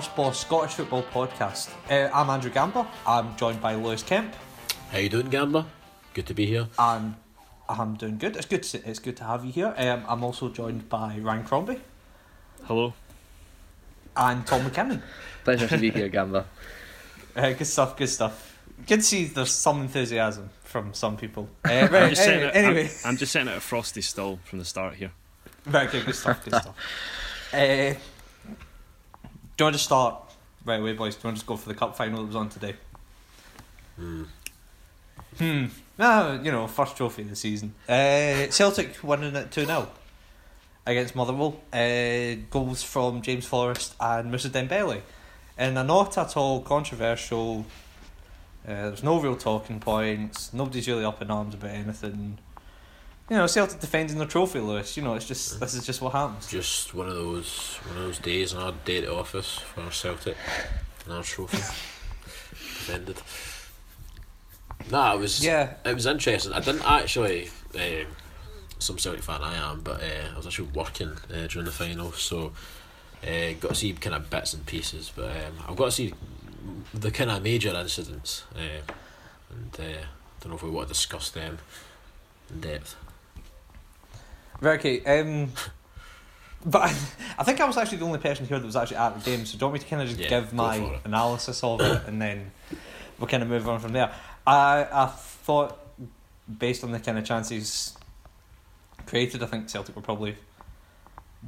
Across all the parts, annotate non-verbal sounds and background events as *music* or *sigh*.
Burst Baw Scottish Football Podcast. Uh, I'm Andrew Gambler. I'm joined by Lewis Kemp. How you doing, Gamba? Good to be here. And I'm doing good. It's good. To, it's good to have you here. Um, I'm also joined by Ryan Crombie Hello. and Tom McKinnon. Pleasure to be here, *laughs* Gamba. Uh, good stuff. Good stuff. Good to see there's some enthusiasm from some people. Uh, I'm just setting anyway, it, anyway. I'm, I'm just setting out a frosty stall from the start here. Very good, good stuff, good stuff. *laughs* Uh, do you want to start right away, boys? Do you want to just go for the cup final that was on today? Hmm. Hmm. No, you know, first trophy of the season. Uh, Celtic winning it 2 0 against Motherwell. Uh, goals from James Forrest and Moussa Dembele. And a not at all controversial. Uh, there's no real talking points. Nobody's really up in arms about anything. You know, Celtic defending their trophy, Lewis. You know, it's just this is just what happens. Just one of those one of those days, another day at office for our Celtic, another trophy *laughs* defended. Nah, it was Yeah. it was interesting. I didn't actually. Um, some Celtic fan I am, but uh, I was actually working uh, during the final, so uh, got to see kind of bits and pieces. But um, I've got to see the kind of major incidents, uh, and uh, don't know if we want to discuss them in depth. Right, okay. Um, but I, I think I was actually the only person here that was actually at the game. So do you want me to kind of just Yeah, give my analysis of it, and then we'll kind of move on from there. I I thought based on the kind of chances created, I think Celtic were probably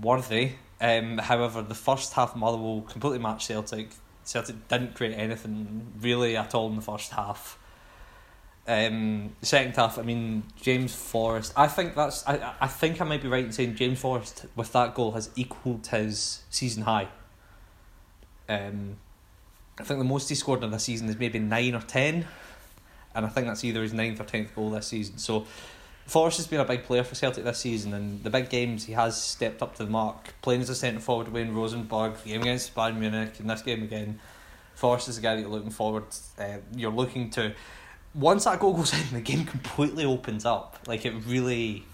worthy. Um, however, the first half Motherwell completely matched Celtic. Celtic didn't create anything really at all in the first half. Um, second half, I mean, James Forrest. I think that's. I, I- think I might be right in saying James Forrest with that goal has equalled his season high. Um, I think the most he scored in the season is maybe nine or ten, and I think that's either his ninth or tenth goal this season. So, Forrest has been a big player for Celtic this season, and the big games he has stepped up to the mark. Playing as a centre forward, Wayne Rosenborg, the game against Bayern Munich, and this game again. Forrest is a guy that you're looking forward. Uh, you're looking to. Once that goal goes *laughs* in, the game completely opens up. Like it really.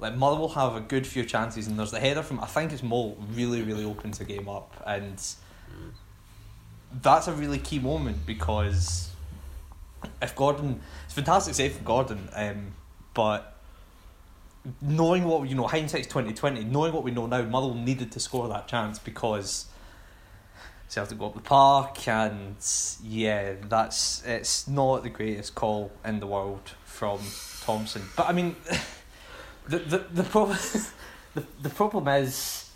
Like Motherwell have a good few chances, and there's the header from I think it's Mo really really opens the game up, and that's a really key moment because if Gordon, it's fantastic save from Gordon, um, but knowing what you know, hindsight's twenty twenty. Knowing what we know now, Motherwell needed to score that chance because Celtic go up the park, and yeah, that's it's not the greatest call in the world from Thomson. But I mean, *sighs* the the the problem *laughs* the, the problem is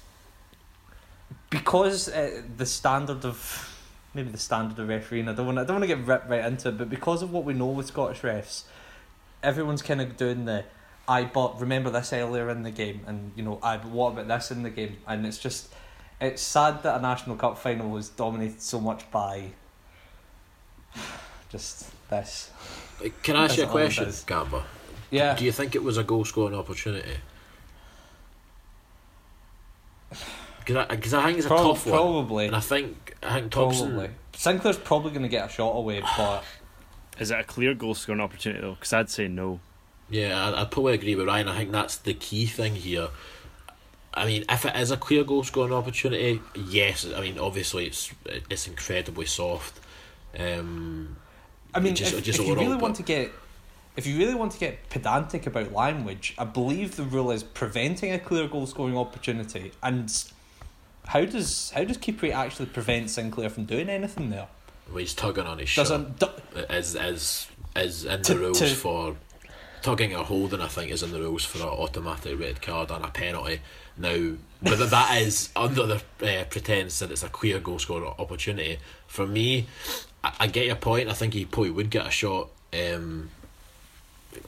because uh, the standard of maybe the standard of refereeing. I don't want I don't want to get ripped right into it, but because of what we know with Scottish refs, everyone's kind of doing the. I but remember this earlier in the game, and you know I but what about this in the game, and it's just it's sad that a national cup final was dominated so much by *sighs* just this. Can I ask you a That's all it question. Gamba? Yeah. Do you think it was a goal scoring opportunity? Because I, 'cause I think it's a Prob- tough one. probably. And I think I think Thomson. Probably. Sinclair's probably going to get a shot away, but Is it a clear goal scoring opportunity though? Because I'd say no. Yeah, I, I probably agree with Ryan. I think that's the key thing here. I mean, if it is a clear goal scoring opportunity, yes. I mean, obviously it's it's incredibly soft. Um, I mean, Just- if, just if you really but- want to get, if you really want to get pedantic about language, I believe the rule is preventing a clear goal scoring opportunity. And how does how does Kipré actually prevent Sinclair from doing anything there? where he's tugging on his shirt Doesn't do, is is is in To- the rules to- for tugging or holding. I think is in the rules for an automatic red card and a penalty. Now, whether that is under the uh, pretense that it's a clear goal scoring opportunity, for me, I, I get your point. I think he probably would get a shot. Um,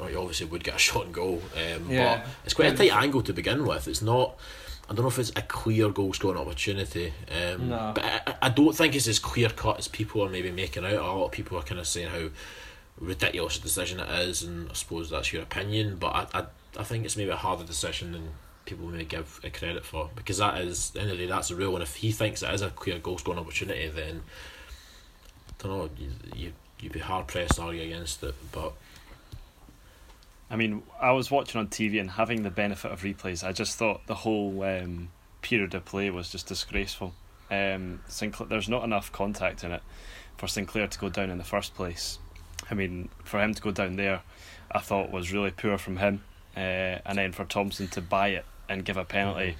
he obviously would get a *laughs* shot and goal. Um, Yeah. But it's quite a tight angle to begin with. It's not. I don't know if it's a clear goal scoring opportunity. Um, No. But I, I don't think it's as clear cut as people are maybe making out. A lot of people are kind of saying how ridiculous a decision it is, and I suppose that's your opinion. But I, I, I think it's maybe a harder decision than people may give a credit for because that is the end of the day that's the real one. If he thinks it is a clear goal scoring opportunity, then I don't know. You, you you'd be hard pressed to argue against it, but. I mean, I was watching on TV and having the benefit of replays. I just thought the whole um, period of play was just disgraceful. Um, Sinclair, there's not enough contact in it for Sinclair to go down in the first place. I mean, for him to go down there, I thought was really poor from him. Uh, and then for Thomson to buy it and give a penalty,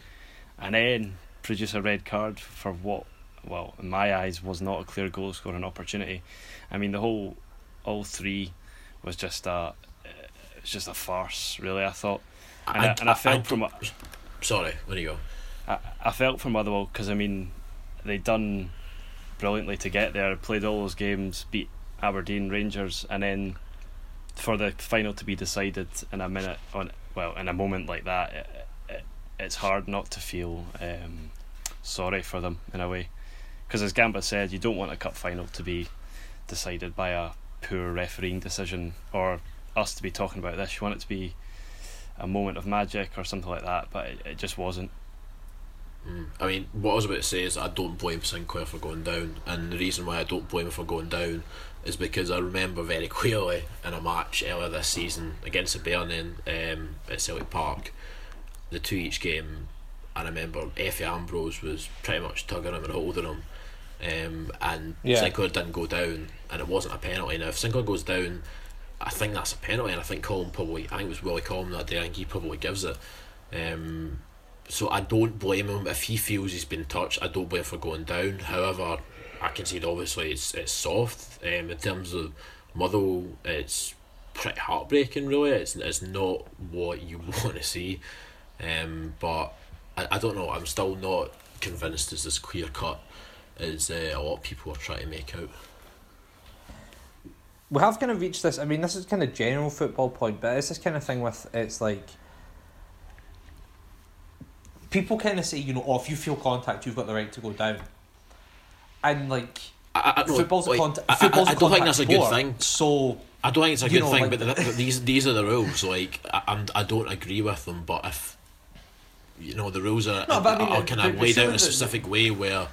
and then produce a red card for what, well, in my eyes, was not a clear goal scoring opportunity. I mean, the whole, all three, was just a, it's just a farce. Really, I thought, and I, I, and I felt from. Sorry, where do you go? I, I felt for Motherwell because I mean, they'd done brilliantly to get there, played all those games, beat Aberdeen, Rangers, and then for the final to be decided in a minute on well in a moment like that, it, it, it's hard not to feel um, sorry for them in a way, because as Gamba said, you don't want a cup final to be decided by a poor refereeing decision or us to be talking about this. You want it to be a moment of magic or something like that, but it, it just wasn't. Mm. I mean, what I was about to say is I don't blame Sinclair for going down, and the reason why I don't blame him for going down is because I remember very clearly in a match earlier this season against Hibernian um, at Celtic Park, the two each game. I remember Efe Ambrose was pretty much tugging him and holding him, um, and yeah. Sinclair didn't go down, and it wasn't a penalty. Now, if Sinclair goes down, I think that's a penalty, and I think Collum probably, I think it was Willie Collum that day, I think he probably gives it. Um, so I don't blame him if he feels he's been touched. I don't blame him for going down. However, I can see it obviously it's it's soft. Um, in terms of Motherwell, it's pretty heartbreaking. Really, it's it's not what you *laughs* want to see. Um, but I, I don't know. I'm still not convinced it's as clear cut as uh, a lot of people are trying to make out. We have kind of reached this. I mean, this is kind of general football point, but it's this kind of thing with it's like people kind of say, you know, oh, if you feel contact, you've got the right to go down. And like, I, I, football's like, a contact. Football's I, I, I don't think that's a good sport, thing. So I don't think it's a good know, thing, like, but the, these these are the rules. Like, I, I'm, don't agree with them, but if you know the rules are, no, are, I mean, are kind of laid out in a specific way where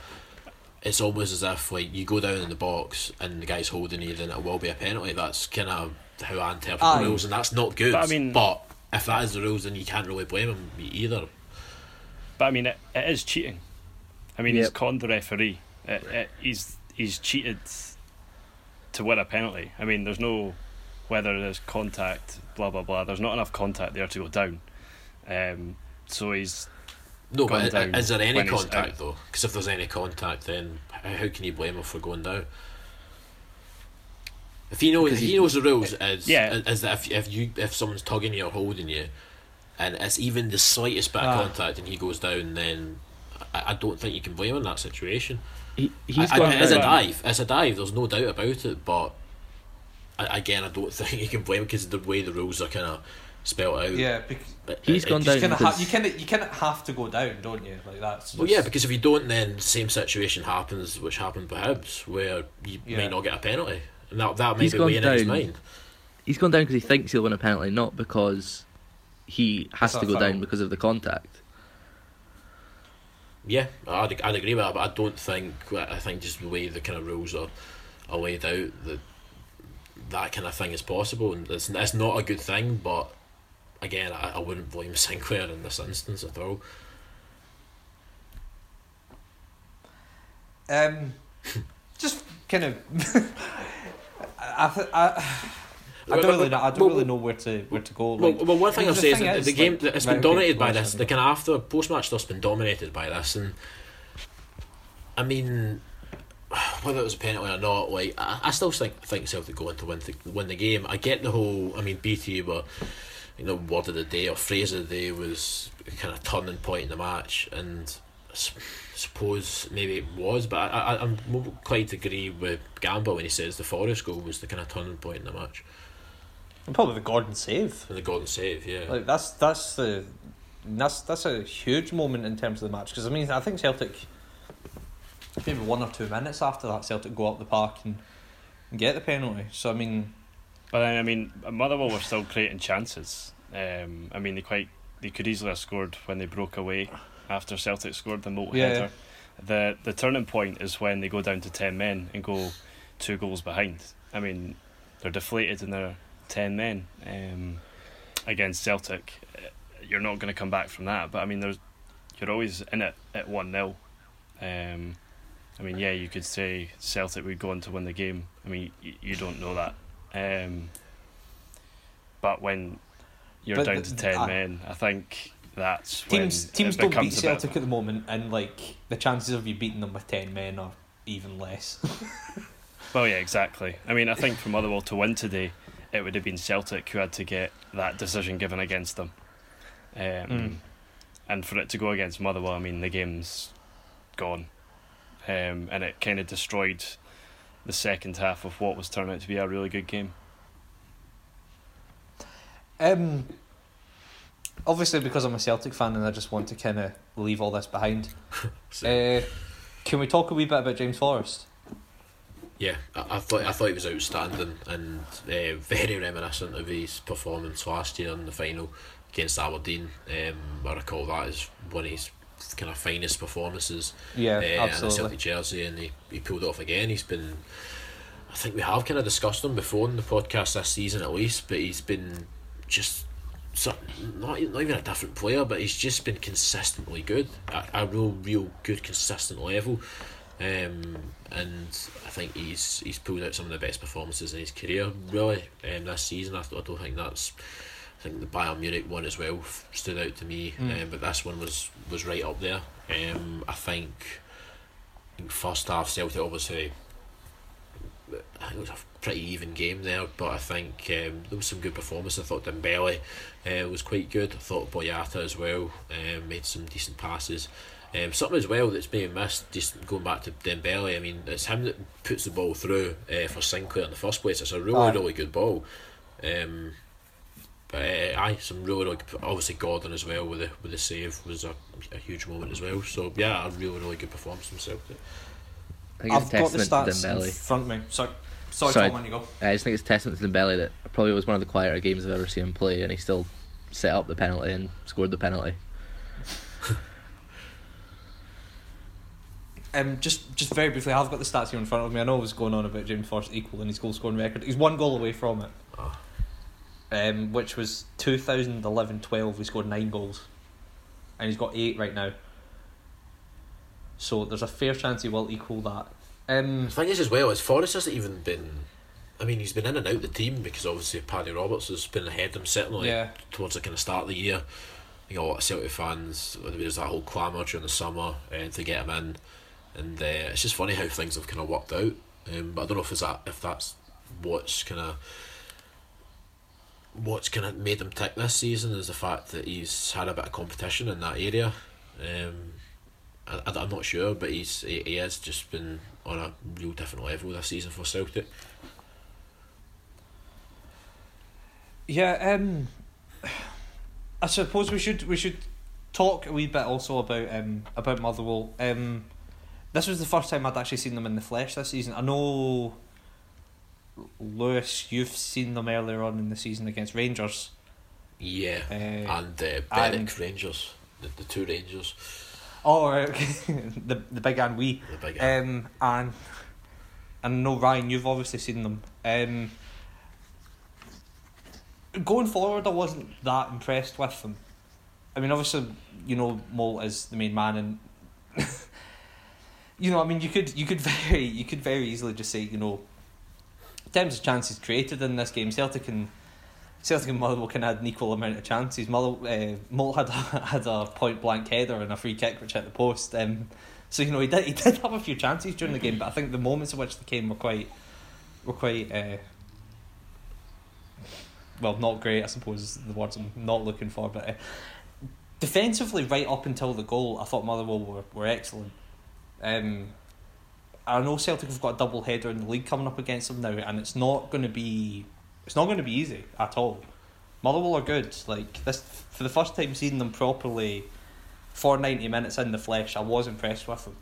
it's almost as if like you go down in the box and the guy's holding you, then it will be a penalty. That's kind of how I interpret Aye. the rules, and that's not good. But, I mean- but if that is the rules, then you can't really blame him either. But I mean, it, it is cheating. I mean, he's Yep. conned the referee. It, it, he's he's cheated to win a penalty. I mean, there's no whether there's contact, blah blah blah. There's not enough contact there to go down. Um, so he's No, Gone but down is there any contact though? Because if there's any contact, then how how can you blame him for going down? If he knows, Because if he knows the rules is Yeah. is that if if you if someone's tugging you or holding you, and it's even the slightest bit Ah. of contact and he goes down, then I, I don't think you can blame him in that situation. He, he's I, gone I, it's a down. dive. It's a dive. There's no doubt about it. But I, again, I don't *laughs* think you can blame because the way the rules are kind of spelled out. yeah, because it- He's it- gone it down kind of because- ha- you kind of you kind of have to go down, don't you? Like that's. Well, yeah, because if you don't, then same situation happens, which happened perhaps, where you Yeah. may not get a penalty, and that that may He's be gone weighing in his mind. He's gone down because he thinks he'll win a penalty, not because he has It's to go foul. down because of the contact. Yeah, I'd, I'd agree with that, but I don't think I think just the way the kind of rules are, are laid out that that kind of thing is possible, and it's it's not a good thing. But again, I, I wouldn't blame *laughs* Sinclair in this instance at all. Um, *laughs* just kind of. *laughs* I, th- I, I don't really know. I don't Well, really know where to where to go. Well, Like, well, one thing I'll say is thing that is, the game like- it's been dominated by this. The kind of after post match stuff's been dominated by this, and I mean, whether it was a penalty or not, like I, I still think think Celtic go on to win the, win the game. I get the whole. I mean, BT were, you know, word of the day or phrase of the day was kind of turning point in the match, and suppose maybe it was, but I, I I'm quite agree with Gamba when he says the Forrest goal was the kind of turning point in the match. And probably the Gordon save. And the golden save, yeah. Like that's that's the that's that's a huge moment in terms of the match because I mean I think Celtic maybe one or two minutes after that Celtic go up the park and, and get the penalty. So I mean But then, I mean, Motherwell were still creating chances. Um, I mean, they quite they could easily have scored when they broke away after Celtic scored the Moult Yeah. header. The the turning point is when they go down to ten men and go two goals behind. I mean, they're deflated in their ten men um, against Celtic. Uh, You're not going to come back from that. But I mean, there's you're always in it at one 0 um, I mean, yeah, you could say Celtic would go on to win the game. I mean, you, you don't know that. Um, but when you're But down to ten I- men, I think that's Teams teams don't beat Celtic at the moment, and like the chances of you beating them with ten men are even less. *laughs* Well, yeah, exactly. I mean, I think for Motherwell to win today, it would have been Celtic who had to get that decision given against them. Um, Mm. And for it to go against Motherwell, I mean, the game's gone. Um, and it kind of destroyed the second half of what was turning out to be a really good game. Um, obviously, because I'm a Celtic fan and I just want to kind of leave all this behind. *laughs* Uh, can we talk a wee bit about James Forrest? Yeah, I, I thought I thought he was outstanding and uh, very reminiscent of his performance last year in the final against Aberdeen. Um, I recall that as one of his kind of finest performances. Yeah, uh, in absolutely. Celtic jersey, and he, he pulled it off again. He's been, I think we have kind of discussed him before in the podcast this season at least, but he's been just so, not not even a different player, but he's just been consistently good at a real, real good, consistent level. Um, and I think he's he's pulled out some of the best performances in his career really um, this season. I, I don't think that's. I think the Bayern Munich one as well f- stood out to me, Mm. um, but this one was was right up there. Um, I think, I think first half Celtic obviously. I think it was a pretty even game there, but I think um, there was some good performance. I thought Dembele uh, was quite good. I thought Boyata as well um, made some decent passes. Um, something as well that's being missed, just going back to Dembele, I mean, it's him that puts the ball through uh, for Sinclair in the first place. It's a really, Aye. really good ball. Um, but uh, aye, some really, really good, obviously Gordon as well with the with the save was a, a huge moment as well. So yeah, a really, really good performance from Celtic. I think it's I've a got the testament to stats in Dembele. front of me. Sorry, sorry, Sorry. Tom, on you go. I just think it's a testament to Dembele that probably was one of the quieter games I've ever seen him play, and he still set up the penalty and scored the penalty. *laughs* Um, just just very briefly, I've got the stats here in front of me. I know I was going on about James Forrest equaling his goal scoring record. He's one goal away from it, Ah. um, which was 2011-12. He scored nine goals, and he's got eight right now. So there's a fair chance he will equal that. Um, The thing is, as well, is Forrest hasn't even been. I mean, he's been in and out the team because obviously Paddy Roberts has been ahead of him, certainly yeah, towards the kind of start of the year. You know, a lot of Celtic fans, there was that whole clamour during the summer uh, to get him in. And uh, it's just funny how things have kind of worked out. Um, but I don't know if it's that if that's what's kind of what's kind of made him tick this season is the fact that he's had a bit of competition in that area. Um, I, I, I'm not sure, but he's he, he has just been on a real different level this season for Celtic. yeah. Um, I suppose we should we should talk a wee bit also about um about Motherwell. Um, this was the first time I'd actually seen them in the flesh this season. I know, Lewis, you've seen them earlier on in the season against Rangers. Yeah, Uh, and uh, Berwick and- Rangers, the, the two Rangers, oh, right, *laughs* okay. the the big and we. the big. Um, and and I know Ryan, you've obviously seen them. Um, going forward, I wasn't that impressed with them. I mean, obviously, you know, Moult is the main man, and *laughs* you know, I mean, you could you could *laughs* very you could very easily just say, you know, in terms of chances created in this game, Celtic and Celtic and Motherwell can had an equal amount of chances. Mother, uh, had *laughs* had a point blank header and a free kick which hit the post. Um, so you know he did he *laughs* did have a few chances during the game, but I think the moments in which they came were quite were quite uh, well not great. I suppose is the words I'm not looking for, but uh, defensively right up until the goal, I thought Motherwell were were excellent. Um, I know Celtic have got a double header in the league coming up against them now, and it's not going to be it's not going to be easy at all. Motherwell are good. Like this for the first time seeing them properly for ninety minutes in the flesh, I was impressed with them.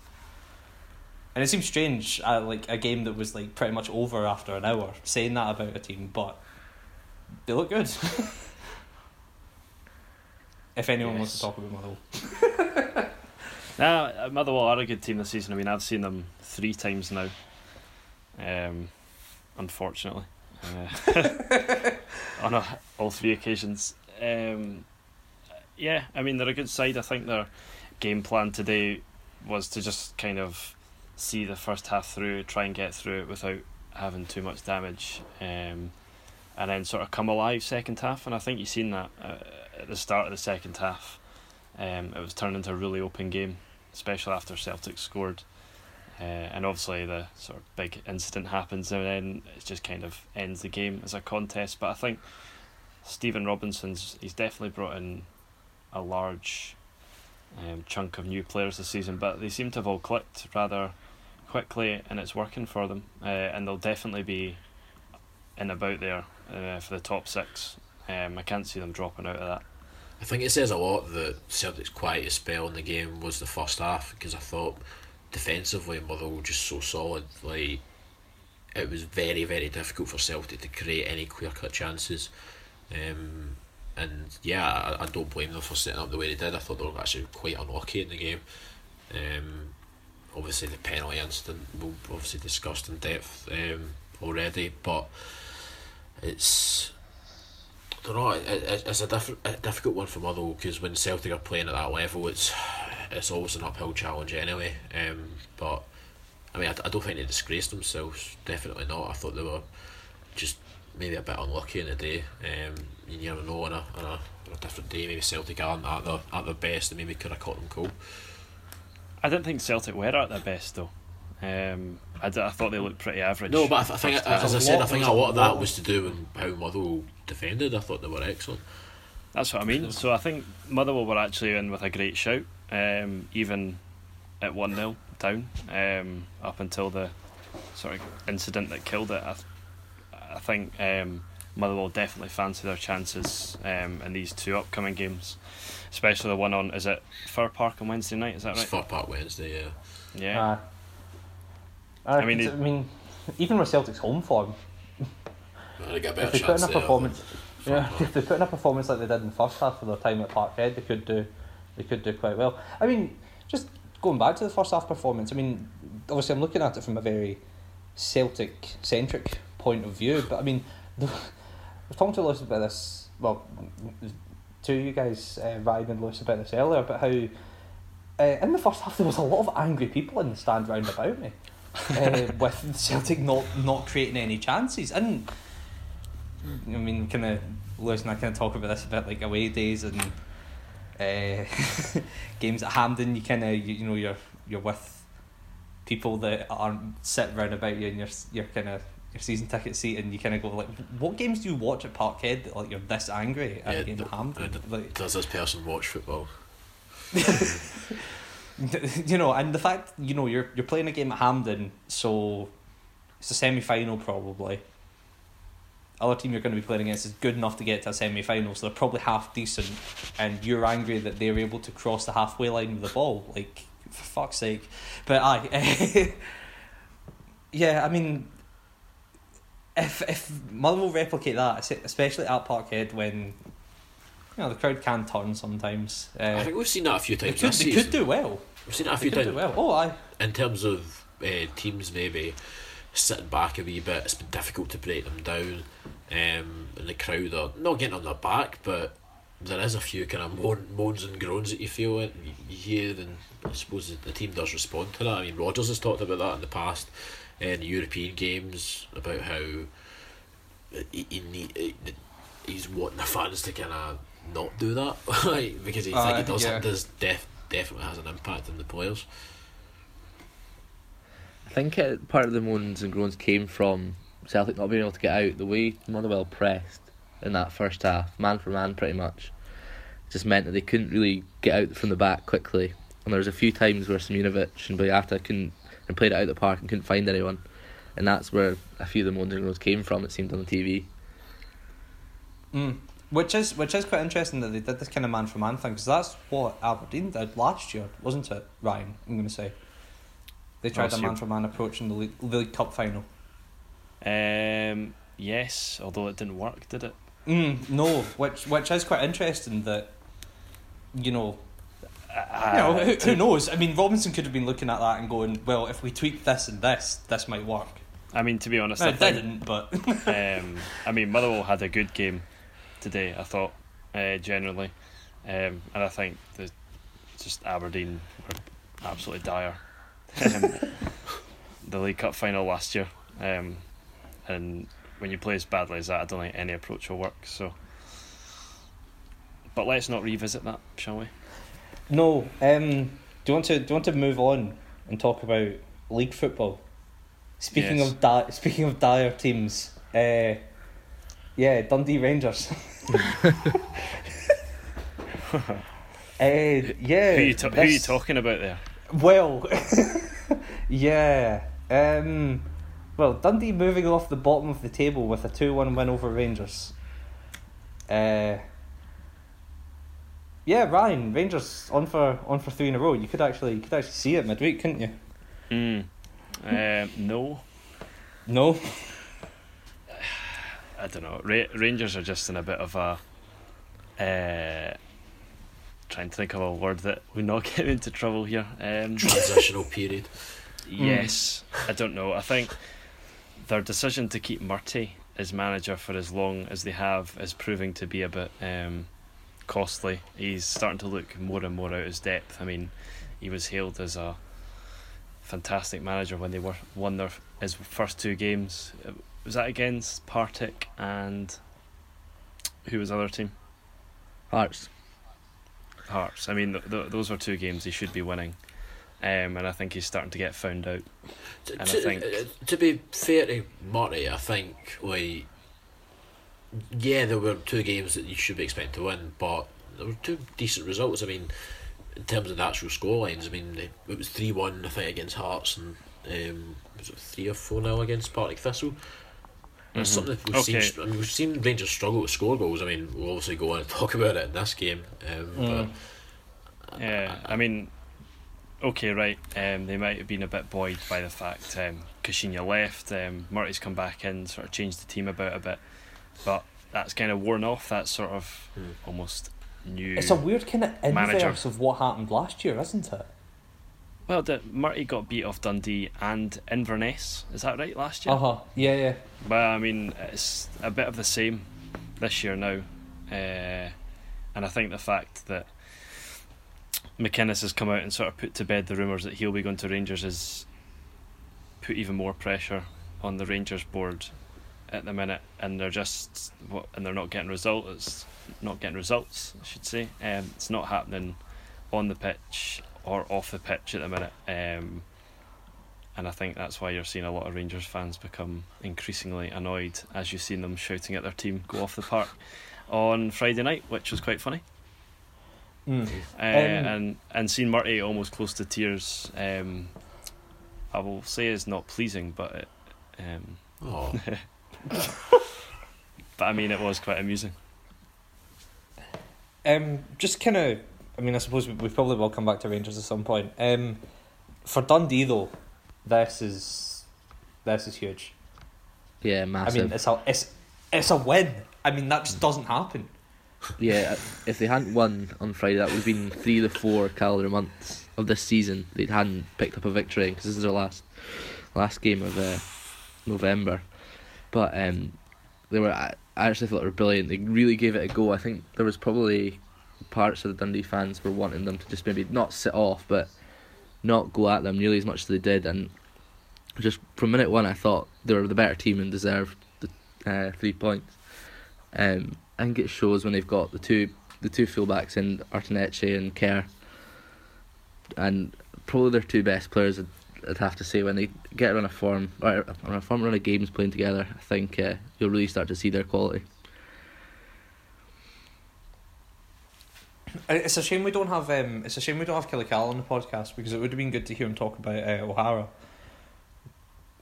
And it seems strange, uh, like a game that was like pretty much over after an hour, saying that about a team, but they look good. *laughs* if anyone wants to talk about Motherwell, *laughs* Nah, uh, Motherwell are a good team this season. I mean, I've seen them three times now. Um, unfortunately, uh, *laughs* on a, all three occasions. Um, yeah, I mean they're a good side. I think their game plan today was to just kind of see the first half through, try and get through it without having too much damage, um, and then sort of come alive second half. And I think you've seen that uh, at the start of the second half. Um, it was turned into a really open game, especially after Celtic scored. Uh, and obviously the sort of big incident happens and then it just kind of ends the game as a contest. But I think Stephen Robinson's he's definitely brought in a large um, chunk of new players this season, but they seem to have all clicked rather quickly, and it's working for them. Uh, and they'll definitely be in about there uh, for the top six. Um, I can't see them dropping out of that. I think it says a lot that Celtic's quietest spell in the game was the first half because I thought defensively Motherwell just so solid. Like it was very very difficult for Celtic to create any clear cut chances. Um, and yeah, I, I don't blame them for setting up the way they did. I thought they were actually quite unlucky in the game. Um, obviously the penalty incident we'll obviously discussed in depth um, already, but it's Don't know. It, it's a, diff- a difficult one for Motherwell because when Celtic are playing at that level, it's it's always an uphill challenge anyway. Um, but I mean, I, I don't think they disgraced themselves. Definitely not. I thought they were just maybe a bit unlucky in the day. Um, you never know on a, on a, on a different day. Maybe Celtic aren't at their at their best, and maybe could have caught them cold. I didn't think Celtic were at their best though. Um, I, d- I thought they looked pretty average. No, but I, th- I think, first as. I said, I think a lot of that was to do with how Motherwell defended. I thought they were excellent. That's what I mean. So I think Motherwell were actually in with a great shout, um, even at 1 0 down, um, up until the sort of incident that killed it. I, th- I think um, Motherwell definitely fancy their chances um, in these two upcoming games, especially the one on, is it Fir Park on Wednesday night? Is that It's right? Fir Park Wednesday, yeah. Yeah. Uh, I I mean, mean, it- I mean, even with Celtic's home form, They if they put in a performance, Fir yeah, if they put in a performance like they did in the first half of their time at Parkhead, they could do, they could do quite well. I mean, just going back to the first half performance. I mean, obviously I'm looking at it from a very Celtic centric point of view, but I mean, *laughs* the, I was talking to Lewis about this. Well, to you guys, uh, Ryan and Lewis about this earlier, about how uh, in the first half there was a lot of angry people in the stand round about me, *laughs* uh, with Celtic not not creating any chances. And I mean, kind of Lewis and I kind of talk about this a bit like away days and uh, *laughs* games at Hampden. You kind of you, you know you're you're with people that aren't sitting round about you and you're you're kind of your season ticket seat and you kind of go like, what games do you watch at Parkhead that like you're this angry at Yeah, at the- Hampden? uh, Like, Does this person watch football? *laughs* *laughs* you know, and the fact you know you're you're playing a game at Hampden, so it's a semi final probably. Other team you're going to be playing against is good enough to get to a semi final, so they're probably half decent, and you're angry that they're able to cross the halfway line with the ball. Like for fuck's sake, but I, *laughs* yeah, I mean, if if Motherwell replicate that, es- especially at Parkhead when. You know the crowd can turn sometimes. Uh, I think we've seen that a few they times could, this they could do well. We've seen that a few times well. Oh, I. in terms of uh, teams maybe sitting back a wee bit. It's been difficult to break them down, um, and the crowd are not getting on their back, but there is a few kind of moan, moans and groans that you feel it. You, hear, and I suppose the, team does respond to that. I mean, Rodgers has talked about that in the past in European games about how he, he need, he's wanting the fans to kind of not do that, *laughs* like, because he Uh, think it does yeah. does def, definitely has an impact on the players. I think uh, part of the moans and groans came from Celtic not being able to get out. The way Motherwell pressed in that first half, man for man, pretty much, just meant that they couldn't really get out from the back quickly. And there was a few times where Simunovic and Boyata couldn't and played it out of the park and couldn't find anyone, and that's where a few of the moans and groans came from. It seemed on the TV. Mm. Which is which is quite interesting that they did this kind of man for man thing because that's what Aberdeen did last year, wasn't it, Ryan? I'm going to say they tried Last a man for man approach in the league, the league cup final. Um, yes, although it didn't work, did it? Mm, no, which which is quite interesting that you know, Uh, you know who, who knows? I mean, Robinson could have been looking at that and going, well, if we tweak this and this, this might work. I mean, to be honest, No, I it think didn't, but *laughs* um, I mean, Motherwell had a good game today. I thought uh, generally, um, and I think the just Aberdeen were absolutely dire. Um, *laughs* the League Cup final last year, um, and when you play as badly as that, I don't think any approach will work. So, but let's not revisit that, shall we? No. Um. Do you want to do you want to move on and talk about league football? Speaking Yes. of di- speaking of dire teams, uh, yeah, Dundee Rangers. *laughs* uh, yeah. who you ta- who you talking about there? Well, *laughs* yeah. Um, well, Dundee moving off the bottom of the table with a two-one win over Rangers. Uh, yeah, Ryan, Rangers on for on for three in a row. You could actually you could actually see it midweek, couldn't you? Mm. Um, no, No. I don't know. Ra- Rangers are just in a bit of a. Uh, trying to think of a word that would not *laughs* get into trouble here. Um, Transitional period. *laughs* Yes, I don't know. I think their decision to keep Murty as manager for as long as they have is proving to be a bit um, costly. He's starting to look more and more out of his depth. I mean, he was hailed as a fantastic manager when they were won their his first two games. Was that against Partick and who was the other team? Hearts. Hearts. I mean, th- th- those were two games he should be winning. Um, and I think he's starting to get found out. To, And I think- uh, to be fair to Murty, I think like yeah, there were two games that you should be expected to win, but there were two decent results. I mean, in terms of the actual scorelines, I mean, they, it was three one I think against Hearts and um, was it three or four now against Partick Thistle. And it's Mhm. something we've Okay. seen. I mean, we've seen Rangers struggle to score goals. I mean, we'll obviously go on and *laughs* talk about it in this game. Um, Mm. but Yeah, I mean, okay, right. Um, they might have been a bit buoyed by the fact um, Caixinha left. Um, Murty's come back in, sort of changed the team about a bit, but that's kind of worn off. That sort of Hmm. almost new. It's a weird kind of Manager. inverse of what happened last year, isn't it? Well, the, Murty got beat off Dundee and Inverness. Is that right? Last year. Uh huh. Yeah, yeah. Well, I mean, it's a bit of the same this year now, uh, and I think the fact that McInnes has come out and sort of put to bed the rumours that he'll be going to Rangers has put even more pressure on the Rangers board at the minute, and they're just what, and they're not getting results. Not getting results, I should say. Um, it's not happening on the pitch or off the pitch at the minute. Um, and I think that's why you're seeing a lot of Rangers fans become increasingly annoyed as you've seen them shouting at their team go off the park on Friday night, which was quite funny. Mm. Uh, and and seeing Murty almost close to tears, um, I will say is not pleasing, but it, um, oh, *laughs* but I mean it was quite amusing. Um, just kind of, I mean, I suppose we, we probably will come back to Rangers at some point. Um, for Dundee though, this is this is huge. Yeah, massive. I mean, it's a it's it's a win. I mean, that just doesn't happen. yeah, if they hadn't won on Friday, that would have been three of the four calendar months of this season they hadn't picked up a victory because this is their last last game of uh, November. But um, they were. I I actually thought they were brilliant. They really gave it a go. I think there was probably parts of the Dundee fans were wanting them to just maybe not sit off, but not go at them nearly as much as they did. And just from minute one, I thought they were the better team and deserved the uh, three points. Um, I think it shows when they've got the two the two fullbacks in Aurtenetxe and Kerr, and probably their two best players. I'd, I'd have to say when they get on a form or on a form run of games playing together, I think uh, you'll really start to see their quality. *coughs* It's a shame we don't have um. It's a shame we don't have Killical on the podcast because it would have been good to hear him talk about uh, O'Hara.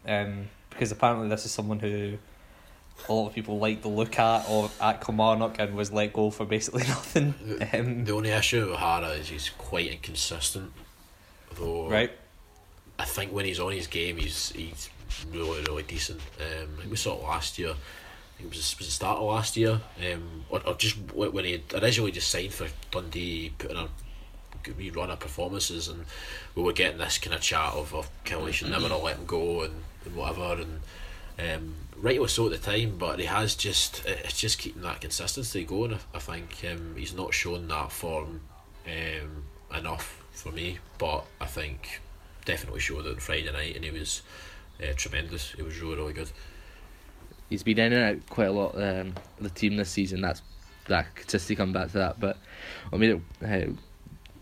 Um, because apparently this is someone who a lot of people like the look at or at Kilmarnock and was let go for basically *laughs* nothing. Um, the only issue with O'Hara is he's quite inconsistent. Though right. I think when he's on his game, he's he's really really decent. Um, we saw it last year. I think it was, was the start of last year. Um, or, or just when he originally just signed for Dundee, putting a good wee run of performances, and we were getting this kind of chat of, of Killie should never have let him go and, and whatever, and um, rightly so at the time. But he has just it- it's just keeping that consistency going. I, I think um, he's not shown that form um, enough for me, but I think definitely showed it on Friday night, and he was uh, tremendous. He was really really good. He's been in and out quite a lot um, the team this season. That's that consistency coming back to that. But I mean, it, it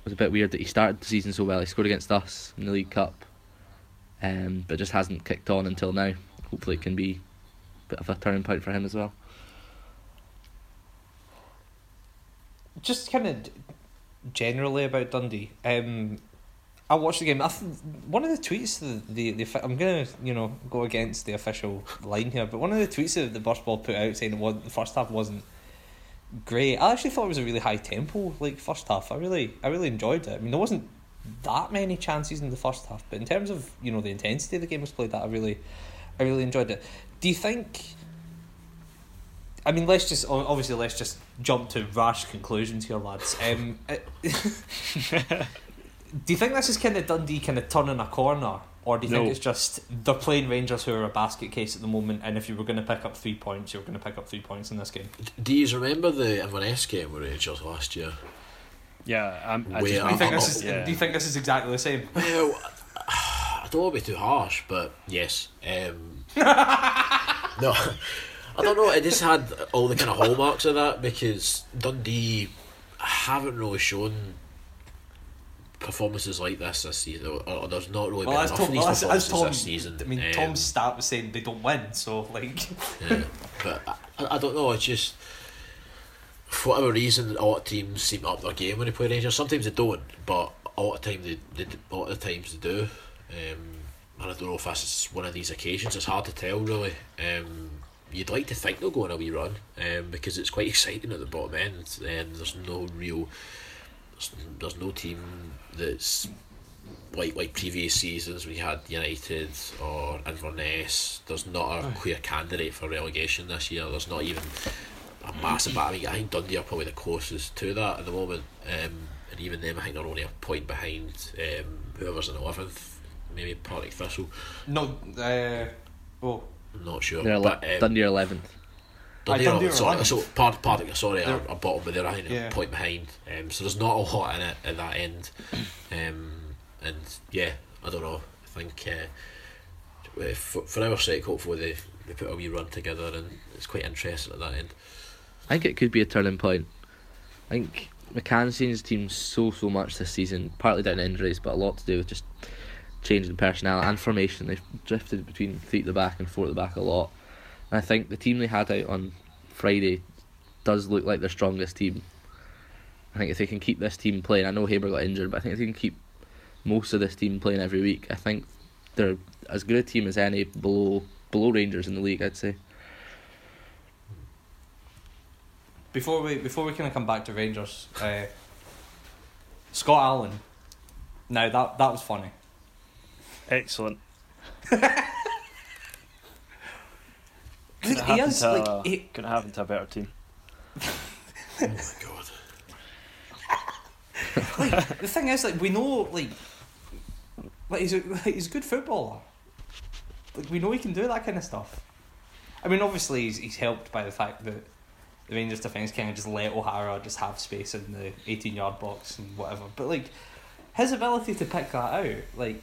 was a bit weird that he started the season so well. He scored against us in the League Cup, um, but just hasn't kicked on until now. Hopefully, it can be a bit of a turning point for him as well. just kind of generally about Dundee. Um, I watched the game. Th- one of the tweets, the, the the I'm gonna you know go against the official line here, but one of the tweets that the Burst Baw put out saying the first half wasn't great. I actually thought it was a really high tempo like first half. I really I really enjoyed it. I mean there wasn't that many chances in the first half, but in terms of you know the intensity the game was played, that I really I really enjoyed it. Do you think? I mean, let's just obviously let's just jump to rash conclusions here, lads. Um, *laughs* *laughs* do you think this is kind of Dundee kind of turning a corner, or do you think it's just they're playing Rangers who are a basket case at the moment, and if you were going to pick up three points, you were going to pick up three points in this game? Do you remember the Inverness game with Rangers last year? Yeah, I'm, I just, Do you think this is? yeah. Do you think this is exactly the same? Well, *sighs* I don't want to be too harsh, but yes. Um, *laughs* no, I don't know. It just had all the kind of hallmarks of that because Dundee haven't really shown performances like this this season. Or, or there's not really Well, been enough Tom, of these well, as, as performances Tom, this season. I mean, Um, Tom's stat was saying they don't win, so like, *laughs* yeah, but I, I don't know. It's just for whatever reason, a lot of teams seem to up their game when they play Rangers. Sometimes they don't, but a lot of time they, they a lot of times they do. Um, and I don't know if this is one of these occasions. It's hard to tell really. Um, you'd like to think they'll go on a wee run, um, because it's quite exciting at the bottom end, and there's no real, there's, there's no team that's like like previous seasons we had United or Inverness. There's not a clear candidate for relegation this year. There's not even a massive. I mean, I think Dundee are probably the closest to that at the moment. Um, and even them, I think they're only a point behind um, whoever's in eleventh. Maybe Partick Thistle. no, uh, oh, I'm not sure. They're ele- but, um, Dundee are eleventh. Dundee, Aye, Dundee are, are sorry, 11th. so part Partick, sorry, are, They're- are bottom, but they're I think Yeah. a point behind. Um, so there's not a lot in it at that end. *clears throat* Um, and yeah, I don't know. I think uh, uh, for, for our sake, hopefully they, they put a wee run together, and it's quite interesting at that end. I think it could be a turning point. I think McCann's seen his team so so much this season, partly down to injuries, but a lot to do with just changing personnel and formation. They've drifted between three at the back and four at the back a lot. And I think the team they had out on Friday does look like their strongest team. I think if they can keep this team playing, I know Haber got injured, but I think if they can keep most of this team playing every week, I think they're as good a team as any below below Rangers in the league. I'd say. before we before we kind of come back to Rangers, uh, Scott Allan. Now that that was funny. excellent. *laughs* He Couldn't happen, is to, like a- he, couldn't happen to a better team. oh my god. like the thing is like we know like like he's a like, he's a good footballer. Like we know he can do that kind of stuff. I mean, obviously he's he's helped by the fact that the Rangers defence kind of just let O'Hara just have space in the eighteen yard box and whatever. But like his ability to pick that out, like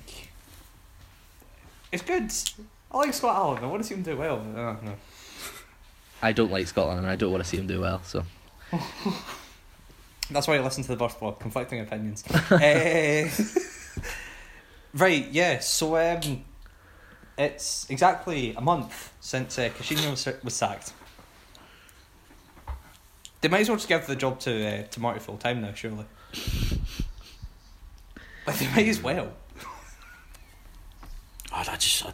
it's good. I like Scott Allan. I want to see him do well. But, uh, no. I don't like Scotland, and I don't want to see him do well. So. *laughs* That's why I listen to the Burst Baw. Conflicting opinions. *laughs* Eh, right, yeah. So um, it's exactly a month since uh, Caixinha was, was sacked. They might as well just give the job to uh, to Murty full time now, surely. Like they might as well. *laughs* Oh, I just, I,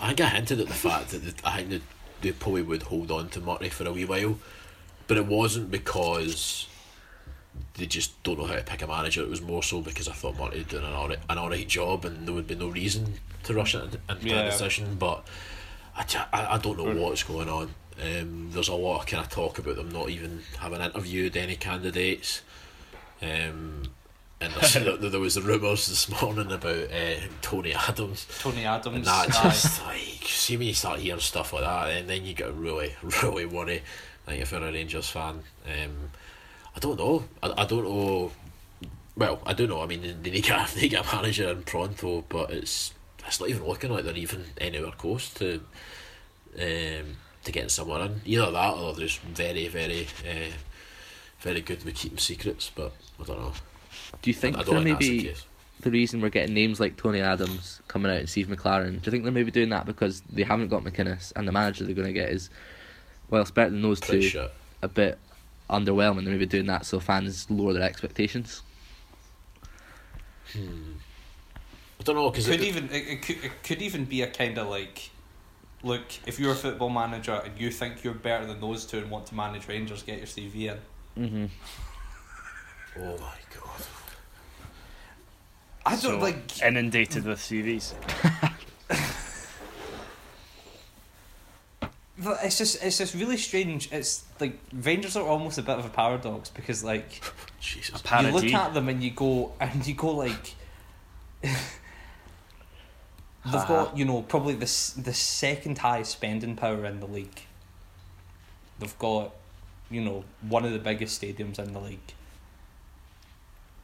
I think I hinted at the fact that the, I think that they probably would hold on to Murty for a wee while, but it wasn't because they just don't know how to pick a manager. It was more so because I thought Murty had done an alright, an alright job, and there would be no reason to rush into, into Yeah. a decision. But I, I, I don't know what's going on. Um, there's a lot of kind of talk about them not even having interviewed any candidates. Um, and *laughs* there, there was the rumours this morning about uh, Tony Adams. Tony Adams. And that aye. just like see when you start hearing stuff like that, and then you get really, *laughs* really worry. Like if you're a Rangers fan, um, I don't know. I, I don't know. Well, I don't know. I mean, they need to get, *laughs* they get a manager in pronto, but it's it's not even looking like they're even anywhere close to um, to getting someone in. Either that or they're just very, very, uh, very good with keeping secrets. But I don't know. Do you think I they're don't think that's the maybe case. the reason we're getting names like Tony Adams coming out and Steve McClaren? Do you think they're maybe doing that because they haven't got McInnes and the manager they're going to get is, well, it's better than those Pretty two, shit. a bit underwhelming. They're maybe doing that so fans lower their expectations. Hmm. I don't know because could even it, it could it could even be a kind of like, look, if you're a football manager and you think you're better than those two and want to manage Rangers, get your CV in. Mm-hmm. Oh my god. I don't So, like. inundated with CVs. *laughs* But it's just it's just really strange. It's like Rangers are almost a bit of a paradox because like *laughs* Jesus. You look at them and you go and you go like *laughs* they've got ah. you know probably the the second highest spending power in the league. They've got you know one of the biggest stadiums in the league.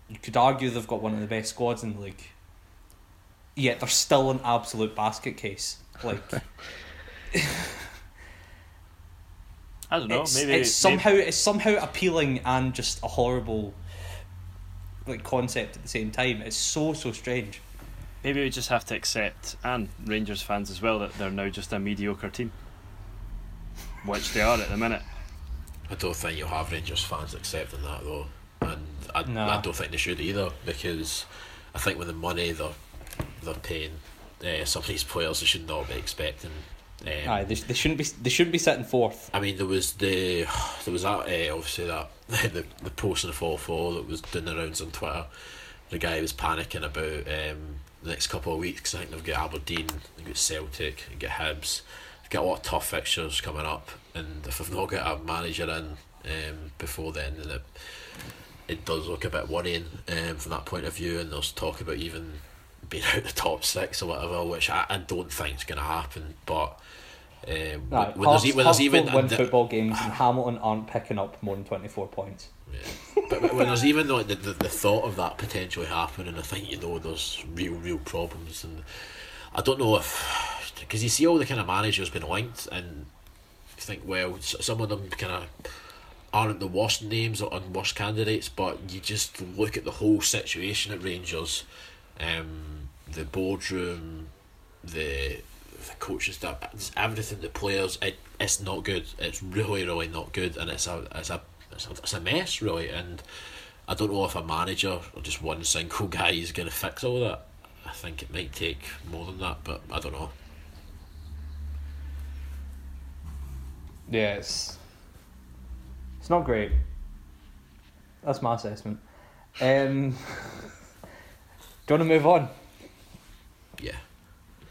You could argue they've got one of the best squads in the league. Yet they're still an absolute basket case. Like *laughs* I don't know. it's, maybe it's somehow it's somehow appealing and just a horrible like concept at the same time. It's so so strange. Maybe we just have to accept, and Rangers fans as well, that they're now just a mediocre team. Which they are at the minute. I don't think you'll have Rangers fans accepting that though, and I, No. I don't think they should either because I think with the money they're they're paying uh, some of these players, they should not be expecting. Um, Aye, they, they shouldn't be they shouldn't be sitting fourth. I mean, there was the *sighs* there was that uh, obviously that *laughs* the the post in the fall four that was doing the rounds on Twitter. The guy was panicking about um, the next couple of weeks I think they've got Aberdeen, they've got Celtic, they've got Hibs, they've got a lot of tough fixtures coming up, and if they've not got a manager in um, before then, then it it does look a bit worrying um, from that point of view. And there's talk about even being *laughs* out the top six or whatever, which I, I don't think is going to happen, but. Um, Aye, when, when there's, when there's even win the- football games and *sighs* Hamilton aren't picking up more than twenty four points. Yeah. but, when there's even like the, the, the thought of that potentially happening, I think you know there's real real problems, and I don't know if because you see all the kind of managers been linked, and you think well some of them kind of aren't the worst names or worst candidates, but you just look at the whole situation at Rangers, um, the boardroom, the the coaches that everything the players it, it's not good. It's really really not good and it's a it's a it's a, it's a mess really. And I don't know if a manager or just one single *laughs* guy is going to fix all that. I think it might take more than that but I don't know. Yeah, it's it's not great. That's my assessment. Um, do you want to move on yeah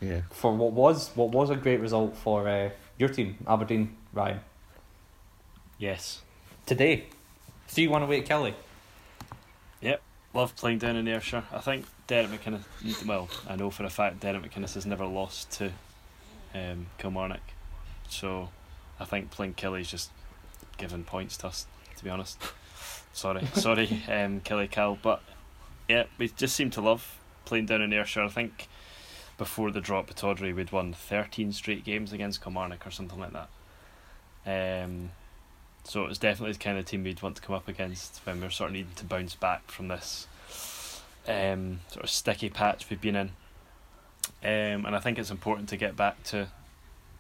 Yeah. for what was what was a great result for uh, your team, Aberdeen, Ryan? Yes. Today, three one away at Killie. Yep. Love playing down in Ayrshire. I think Derek McInnes, well, I know for a fact Derek McInnes has never lost to um, Kilmarnock. So I think playing Killie's just giving points to us, to be honest. Sorry, sorry, *laughs* um, Killie Cal. But yeah, we just seem to love playing down in Ayrshire. I think before the drop at Tawdry, we'd won 13 straight games against Kilmarnock or something like that. Um, so it was definitely the kind of team we'd want to come up against when we're sort of needing to bounce back from this um, sort of sticky patch we've been in. Um, and I think it's important to get back to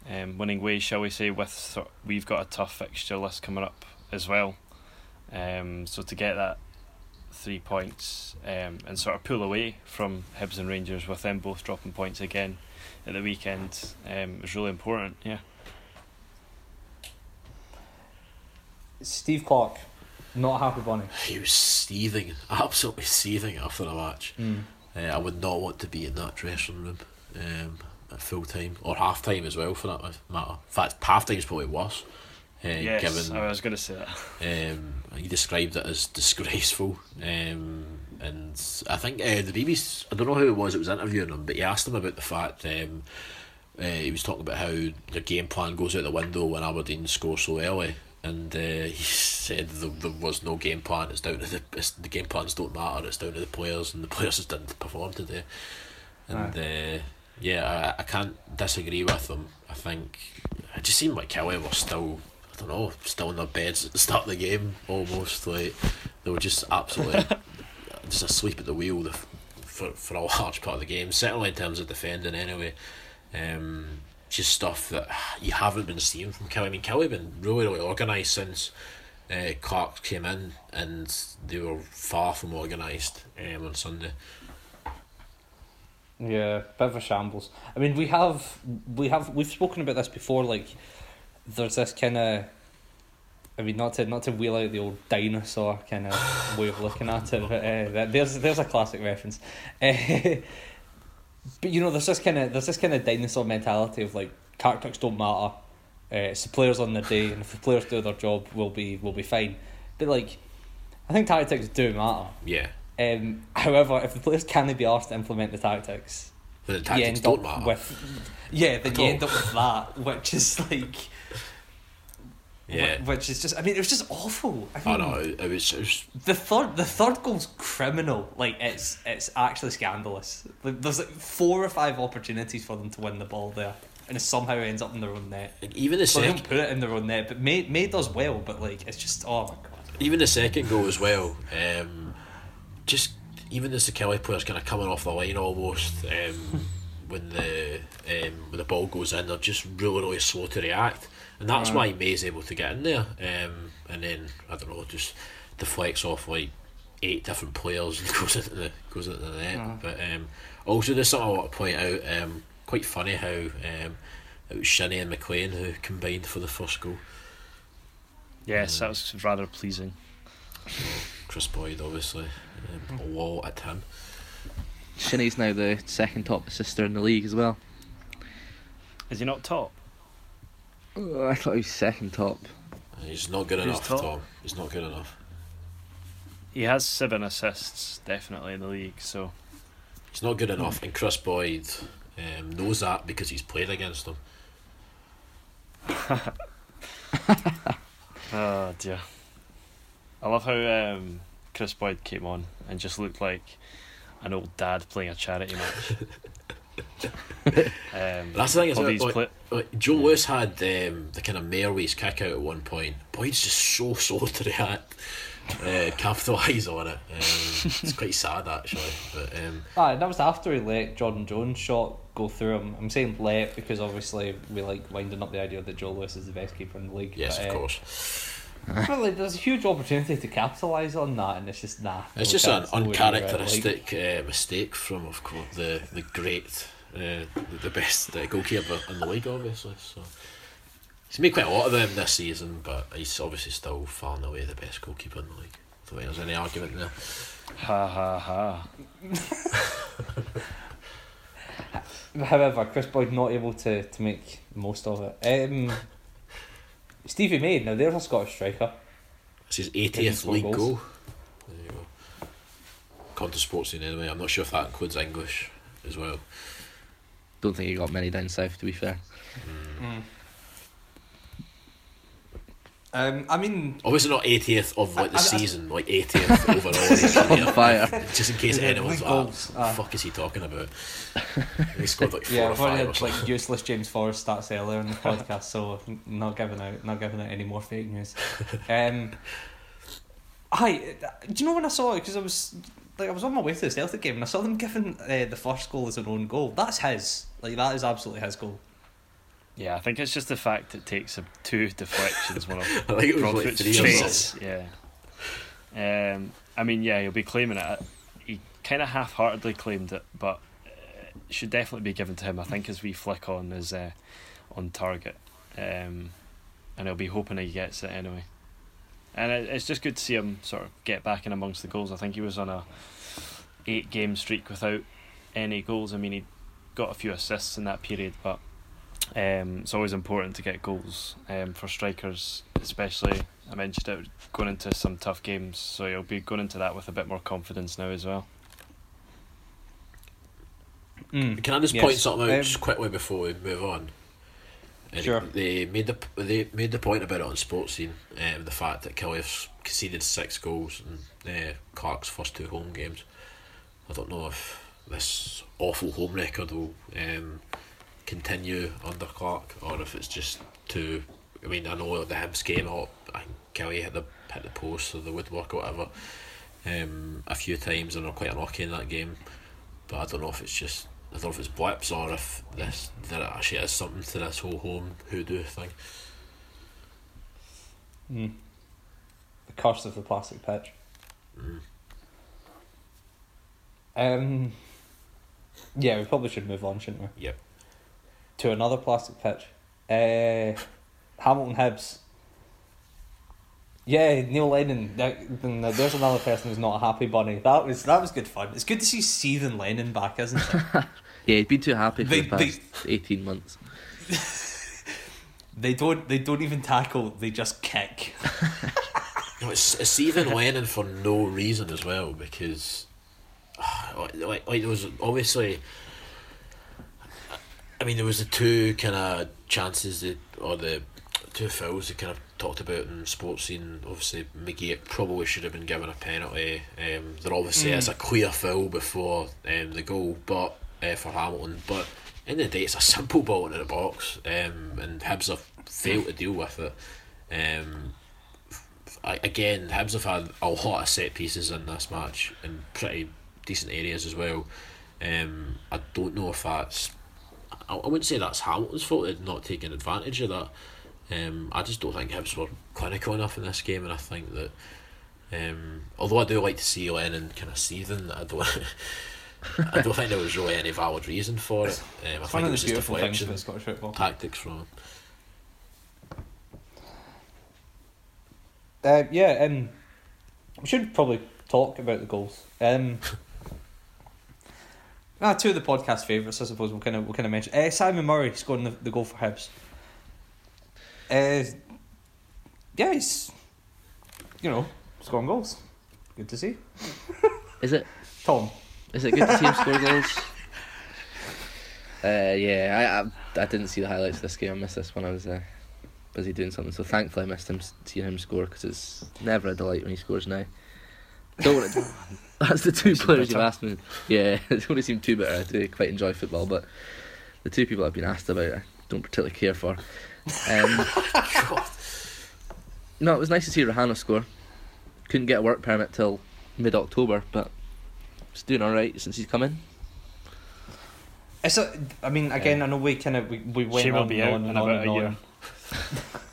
um, winning ways, shall we say, with sort we've got a tough fixture list coming up as well. Um, so to get that three points um, and sort of pull away from Hibs and Rangers with them both dropping points again at the weekend um, is really important. Yeah. Steve Clarke, not a happy bunny. *sighs* he was seething absolutely seething after the match Mm. uh, I would not want to be in that dressing room um, at full time or half time as well for that matter in fact half time is probably worse uh, yes, given I was going to say that. Um, he described it as disgraceful. Um, and I think uh, the BBC, I don't know who it was that was interviewing him, but he asked him about the fact um, uh, he was talking about how the game plan goes out the window when Aberdeen score so early. And uh, *laughs* he said there, there was no game plan. It's down to the it's, the game plans don't matter. It's down to the players, and the *laughs* players just didn't perform today. And uh, Yeah, I, I can't disagree with them. I think it just seemed like Killie were still, I don't know, still in their beds at the start of the game almost. Like they were just absolutely *laughs* just asleep at the wheel the, for for a *laughs* large part of the game. Certainly in terms of defending, anyway. Um, just stuff that you haven't been seeing from Killie. I mean, Killie been really really organised since. Uh, Clarke came in and they were far from organised um, on Sunday. Yeah, bit of a shambles. I mean, we have we have we've spoken about this before. Like, there's this kind of, I mean, not to not to wheel out the old dinosaur kind of *sighs* way of looking at it, but uh, that- there's there's a classic reference. Uh, *laughs* but you know, there's this kind of there's this kind of dinosaur mentality of like tactics don't matter. Uh, it's the players on the day, and if the players do their job, we'll be we'll be fine. But like, I think tactics do matter. Yeah, Um, *laughs* however, if the players can't be asked to implement the tactics, the you tactics end don't up matter. with yeah, then At you all. end up with that, *laughs* which is like yeah. which is just I mean it was just awful. I I know it was, it was the third the third goal's criminal. Like it's it's actually scandalous. Like, there's like four or five opportunities for them to win the ball there, and it somehow ends up in their own net. like, even the Well, they don't put it in their own net, but May May does well. But like it's just oh my god. even the second goal as well. Um, just even the Killie players kind of coming off the line almost um, *laughs* when the um, when the ball goes in, they're just really really slow to react, and that's Uh-huh. why May's able to get in there. Um, and then I don't know, just deflects off like eight different players and *laughs* goes into the goes into the net. Uh-huh. But um, also there's something I want to point out. Um, quite funny how um, it was Shinnie and McLean who combined for the first goal. Yes, that was rather pleasing. Kris Boyd obviously um, a wall at him. Shinnie's now the second top assister in the league as well. Is he not top? Oh, I thought he was second top. He's not good Who's enough, top? Tom. He's not good enough. He has seven assists, definitely in the league. So He's not good enough, and Kris Boyd um, knows that because he's played against him. Oh *laughs* dear. I love how um, Kris Boyd came on and just looked like an old dad playing a charity match. *laughs* um, That's the thing, is all like, these like, pla- like, Joe Lewis had um, the kind of Mareways kick out at one point. Boyd's just so *laughs* slow to react, uh, *laughs* capitalise on it. Um, it's quite sad actually, but um, Ah, that was after he let Jordan Jones shot go through him. I'm saying let because obviously we like winding up the idea that Joe Lewis is the best keeper in the league. yes, but, of uh, course. But like, there's a huge opportunity to capitalise on that, and it's just nah. It's no just an chance, no it, like- uncharacteristic uh, mistake from, of course, the the great, uh, the, the best uh, goalkeeper in the league, obviously. So he's made quite a lot of them this season, but he's obviously still far and away the best goalkeeper in the league. I don't think there's any argument there. ha ha ha. *laughs* However, Kris Boyd not able to, to make most of it. Um, Stevie May, now there's a Scottish striker. It's his 80th league goals. goal. There you go. According to Sportscene anyway. I'm not sure if that includes English as well. Don't think he got many down south, to be fair. Hmm. Um, I mean, Obviously not 80th of like the I- I- I- season, like 80th overall. in his career. On fire. Just in case anyone's league like, goals, what uh. the fuck is he talking about? *laughs* he scored like four yeah, or I've already five or had something. like useless James Forrest stats earlier in the *laughs* podcast, so not giving out, not giving out any more fake news. Um, hi, do you know when I saw it? Because I was like, I was on my way to the Celtic game, and I saw them giving uh, the first goal as an own goal. That's his. Like that is absolutely his goal. Yeah, I think it's just the fact it takes two deflections, one *laughs* of I think it was like three face. Yeah. Um, I mean, yeah, he'll be claiming it. He kind of half-heartedly claimed it, but uh, it should definitely be given to him. I think his wee flick on is uh, on target, um, and he'll be hoping he gets it anyway. And it, it's just good to see him sort of get back in amongst the goals. I think he was on a eight-game streak without any goals. I mean, he got a few assists in that period, but um, it's always important to get goals um, for strikers, especially. I mentioned it going into some tough games, so you'll be going into that with a bit more confidence now as well. Mm. Can I just Yes. point something out Um, just quickly before we move on? And Sure. They made the they made the point about it on Sportscene, um, the fact that Killie's conceded six goals in uh, Clarke's first two home games. I don't know if this awful home record will um, continue under Clarke, or if it's just to. I mean, I know the Hibs came up, I Killie hit the hit the post or the woodwork or whatever, um, a few times and are quite unlucky in that game. But I don't know if it's just I don't know if it's blips or if this there actually is something to this whole home hoodoo thing. Mm. The curse of the plastic pitch. Mm. Um, yeah, we probably should move on, shouldn't we? Yep. To another plastic pitch. Uh, Hamilton Hibs. Yeah, Neil Lennon. There's another person who's not a happy bunny. That was that was good fun. It's good to see seething Lennon back, isn't it? *laughs* Yeah, he'd been too happy for They- the past eighteen months. *laughs* they don't they don't even tackle. They just kick. *laughs* No, it's, it's even Lennon for no reason as well because, *sighs* like, like, like there was obviously. I mean, there was the two kind of chances that, or the two fouls that kind of talked about in Sportscene. Obviously, McGee probably should have been given a penalty. Um, there obviously is a clear foul before um, the goal, but uh, for Hamilton. But in the day, it's a simple ball into the box, um, and Hibs have failed to deal with it. Um, I, again, Hibs have had a lot of set pieces in this match in pretty decent areas as well. Um, I don't know if that's. I, I wouldn't say that's Hamilton's fault in not taking advantage of that. Um, I just don't think Hibs were clinical enough in this game, and I think that. Um, although I do like to see Lennon kind of seething, I don't. *laughs* I don't think there was really any valid reason for it. Um, I It's think it of was just deflection Scottish football. tactics from him. Uh, yeah, um, we should probably talk about the goals. Um, *laughs* ah, two of the podcast favourites, I suppose. We'll kind of we'll kind of mention. Uh, Simon Murray scoring the, the goal for Hibs. Uh, yeah, he's you know scoring goals. Good to see. Is it? Tom, Is it good to see him score goals? *laughs* Uh, yeah, I, I I didn't see the highlights of this game. I missed this when I was uh, busy doing something. So thankfully, I missed him seeing him score because it's never a delight when he scores now. Don't want to, *laughs* that's the two players you've asked me. Yeah, *laughs* it only seem too bitter. I do quite enjoy football, but the two people I've been asked about, I don't particularly care for. Um, *laughs* no, it was nice to see Rojano score. Couldn't get a work permit till mid October, but he's doing all right since he's come in. it's a, I mean, again, I know we kind of we, we went She will on be out on in on about and a year.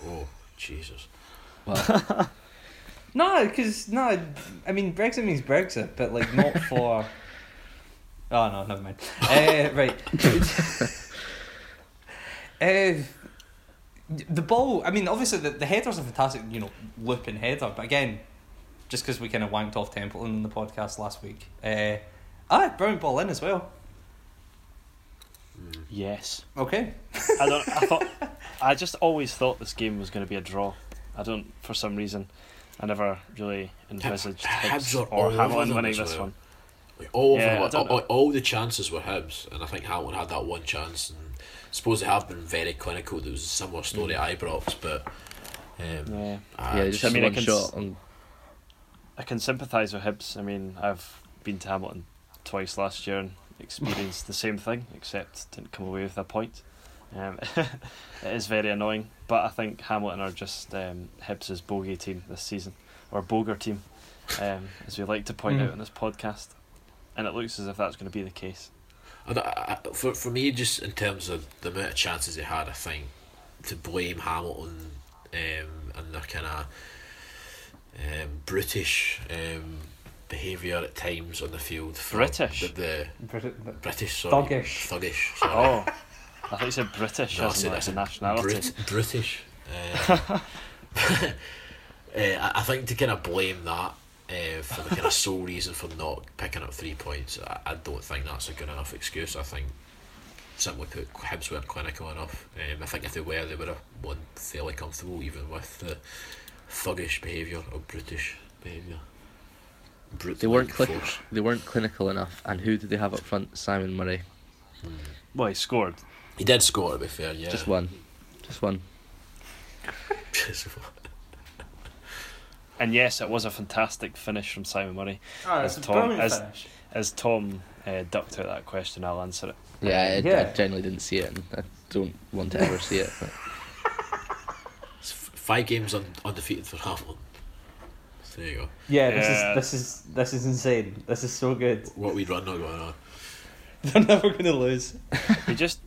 Oh, Jesus. Well, No, because no, I mean Brexit means Brexit, but like not *laughs* for. oh no, never mind. Uh, *laughs* right. uh, *laughs* the ball. I mean, obviously the the header's a fantastic, you know, looping header. But again, just because we kind of wanked off Templeton in the podcast last week. Uh, ah, brilliant ball in as well. Yes. Okay. I don't. I thought. I just always thought this game was going to be a draw. I don't. For some reason, I never really envisaged Hibs Hibs or Hamilton winning this well. one. Like, all, Yeah, all, all the chances were Hibs, and I think Hamilton had that one chance. And I suppose they have been very clinical. There was a similar story at Ibrox, but um, Yeah. I yeah, just just- had mean, I can shot on I can sympathise with Hibs. I mean, I've been to Hamilton twice last year and experienced the same thing, except didn't come away with a point. Um, *laughs* it is very annoying, but I think Hamilton are just um, Hibs' bogey team this season, or boger team, um, as we like to point Mm. out in this podcast. And it looks as if that's going to be the case. And I, I, for for me, just in terms of the amount of chances they had, I think to blame Hamilton um, and their kind of um, brutish um, behaviour at times on the field. British? The, the Brit- British, sorry. Thuggish. Thuggish. Sorry. Oh, *laughs* I think it's a British No, I as said in that's a nationality. Brit- British. Uh, *laughs* uh, I I think to kind of blame that uh, for the kind of sole reason for not picking up three points, I, I don't think that's a good enough excuse. I think simply put, Hibs weren't clinical enough. Um, I think if they were, they would have won fairly comfortable, even with the thuggish behaviour or British behaviour. Brute They weren't like click- force. they weren't clinical enough. And who did they have up front? Simon Murray. Well, he scored. He did score, to be fair, yeah. Just one. Just one. and yes, it was a fantastic finish from Simon Murray. Oh, As it's a Tom- as- As Tom uh, ducked out that question, I'll answer it. Yeah, I, Yeah. I genuinely didn't see it, and I don't want to ever see it. But It's f- five games un- undefeated for Hamilton. So there you go. Yeah, this Yeah. is this is this is insane. This is so good. What we run not going on. *laughs* They're never gonna lose. They just,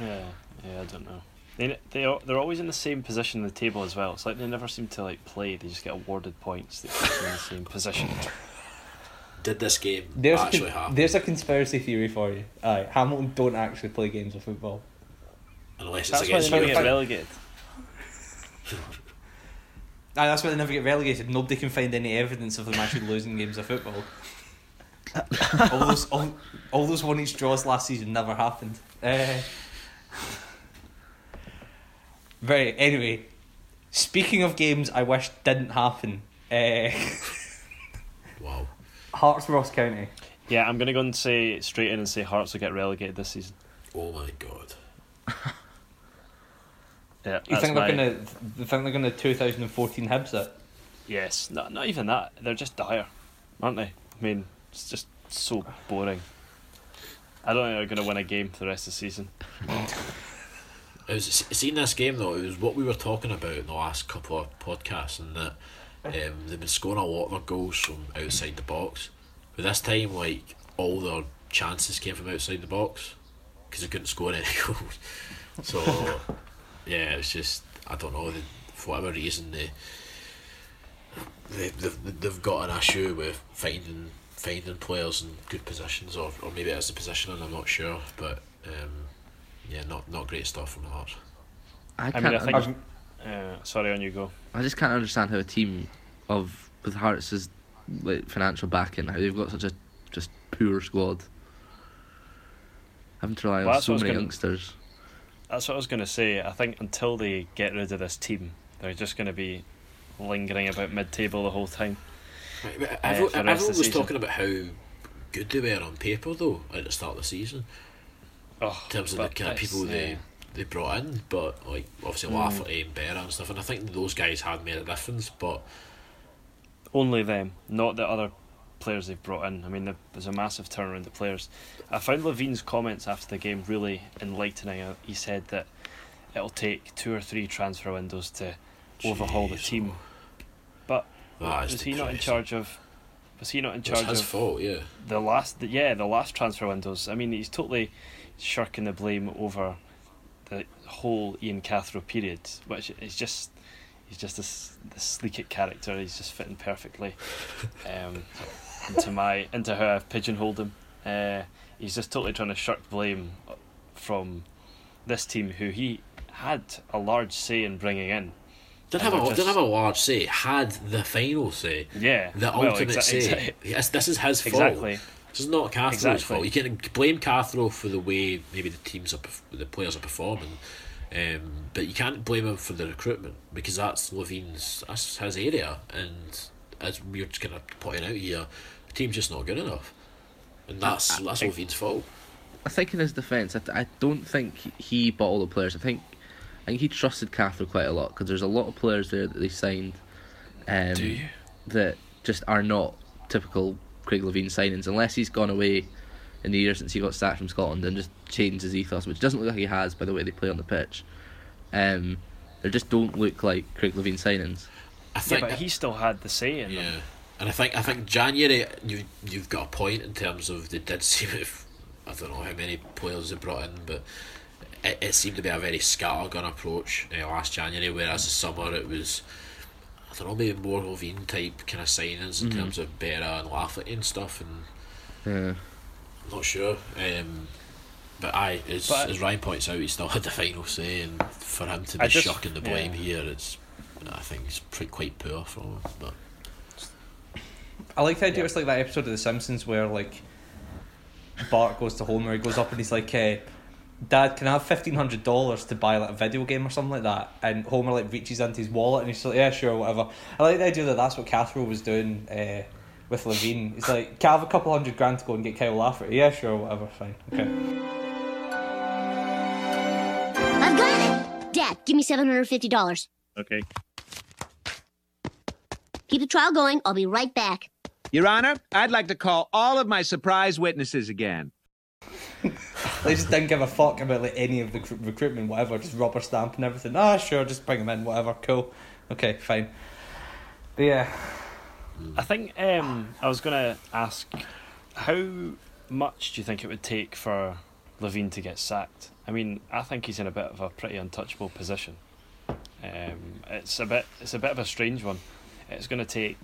yeah, yeah, I don't know. They they are, they're always in the same position in the table as well. It's like they never seem to like play. They just get awarded points that keep them in the same position. *laughs* Did this game There's a, actually con- happen? there's a conspiracy theory for you. Aye, Hamilton don't actually play games of football. Unless it's That's why against they never get relegated. *laughs* Aye, that's why they never get relegated. Nobody can find any evidence of them actually losing games of football. *laughs* all those all, all those one each draws last season never happened. Uh, right. Anyway, speaking of games I wish didn't happen, uh, *laughs* Wow. Hearts Ross County. Yeah, I'm gonna go and say straight in and say Hearts will get relegated this season. Oh my god. *laughs* Yeah, You think my- they're gonna? You think they're gonna 2014 Hibs it? Yes, not not even that. They're just dire, aren't they? I mean, it's just so boring. I don't think they're gonna win a game for the rest of the season. It was seeing this game though. It was what we were talking about in the last couple of podcasts, and that um, they've been scoring a lot of their goals from outside the box. But this time, like all their chances came from outside the box because they couldn't score any *laughs* goals. So yeah, it's just I don't know. They, for whatever reason, they they they've, they've got an issue with finding finding players in good positions, or, or maybe it's the positioning. I'm not sure, but. Um, yeah, not not great stuff from the Hearts. I I can't. mean, I think. Uh, sorry, on you go. I just can't understand how a team of with Hearts' like financial backing, how they've got such a just poor squad. Having to rely Well, on so what I was many gonna- youngsters. That's what I was gonna say. I think until they get rid of this team, they're just gonna be lingering about mid-table the whole time. Right, but Uh, everyone, for the rest of everyone was talking about how good they were on paper, though, at the start of the season, Oh, in terms of the kind of people they yeah. they brought in. But like obviously Mm. Lafferty and Berra and stuff, and I think those guys had made a difference. But Only them, not the other players they've brought in. I mean, there- there's a massive turnaround of players. I found Levein's comments after the game really enlightening. Uh, He said that it'll take two or three transfer windows to overhaul the Jeez, team. Is was he not in charge of? Was he not in It's charge his of fault, yeah. the last? The, yeah, the last transfer windows. I mean, he's totally shirking the blame over the whole Ian Cathro period, which is just. He's just this this sleek character. He's just fitting perfectly *laughs* um, into my into how I've pigeonholed him. Uh, he's just totally trying to shirk blame from this team, who he had a large say in bringing in. Didn't have a they're didn't have a large say. Had the final say, Yeah, the well, ultimate exa- say. exa- Yes, this is his fault. exactly. This is not Cathro's Exactly. fault. You can blame Cathro for the way maybe the teams are, the players are performing, um, but you can't blame him for the recruitment because that's Levein's that's his area, and as we're just kind of pointing out here, the team's just not good enough, and that's that's I- Levein's fault. I think in his defence, I, I don't think he bought all the players. I think I think he trusted Cathro quite a lot because there's a lot of players there that they signed um, Do you? that just are not typical Craig Levein signings unless he's gone away in the year since he got sacked from Scotland and just changed his ethos, which doesn't look like he has by the way they play on the pitch. Um, they just don't look like Craig Levein signings. I Yeah, think but he still had the say in Yeah, them. and I think I think January you you've got a point in terms of they did *laughs* seem if I don't know how many players they brought in, but it, it seemed to be a very scattergun approach uh, last January. Whereas the summer it was I don't know maybe more Levein type kind of signings in Mhm. terms of Berra and Lafferty and stuff, and Yeah. I'm not sure. Um, but I, as, But- as Ryan points out, he still had the final say, and for him to be I just- shucking the blame yeah. here, it's I think it's pretty quite poor from him. But I like the idea Yeah. it's like that episode of The Simpsons where like Bart goes to Homer, he goes up and he's like, uh, "Dad, can I have fifteen hundred dollars to buy like a video game or something like that?" And Homer like reaches into his wallet and he's like, "Yeah, sure, whatever." I like the idea that that's what Cathro was doing uh, with Levein. He's like, "Can I have a couple hundred grand to go and get Kyle Lafferty?" Yeah, sure, whatever, fine, okay. I've got it! Dad, give me $750. Okay. Keep the trial going. I'll be right back. Your Honor, I'd like to call all of my surprise witnesses again. *laughs* They just didn't give a fuck about like any of the cr- recruitment, whatever. Just rubber stamp and everything. Ah, sure, just bring them in, whatever. Cool. Okay, fine. But yeah, I think um, I was to ask how much do you think it would take for Levein to get sacked? I mean, I think he's in a bit of a pretty untouchable position. Um, it's a bit it's a bit of a strange one. It's going to take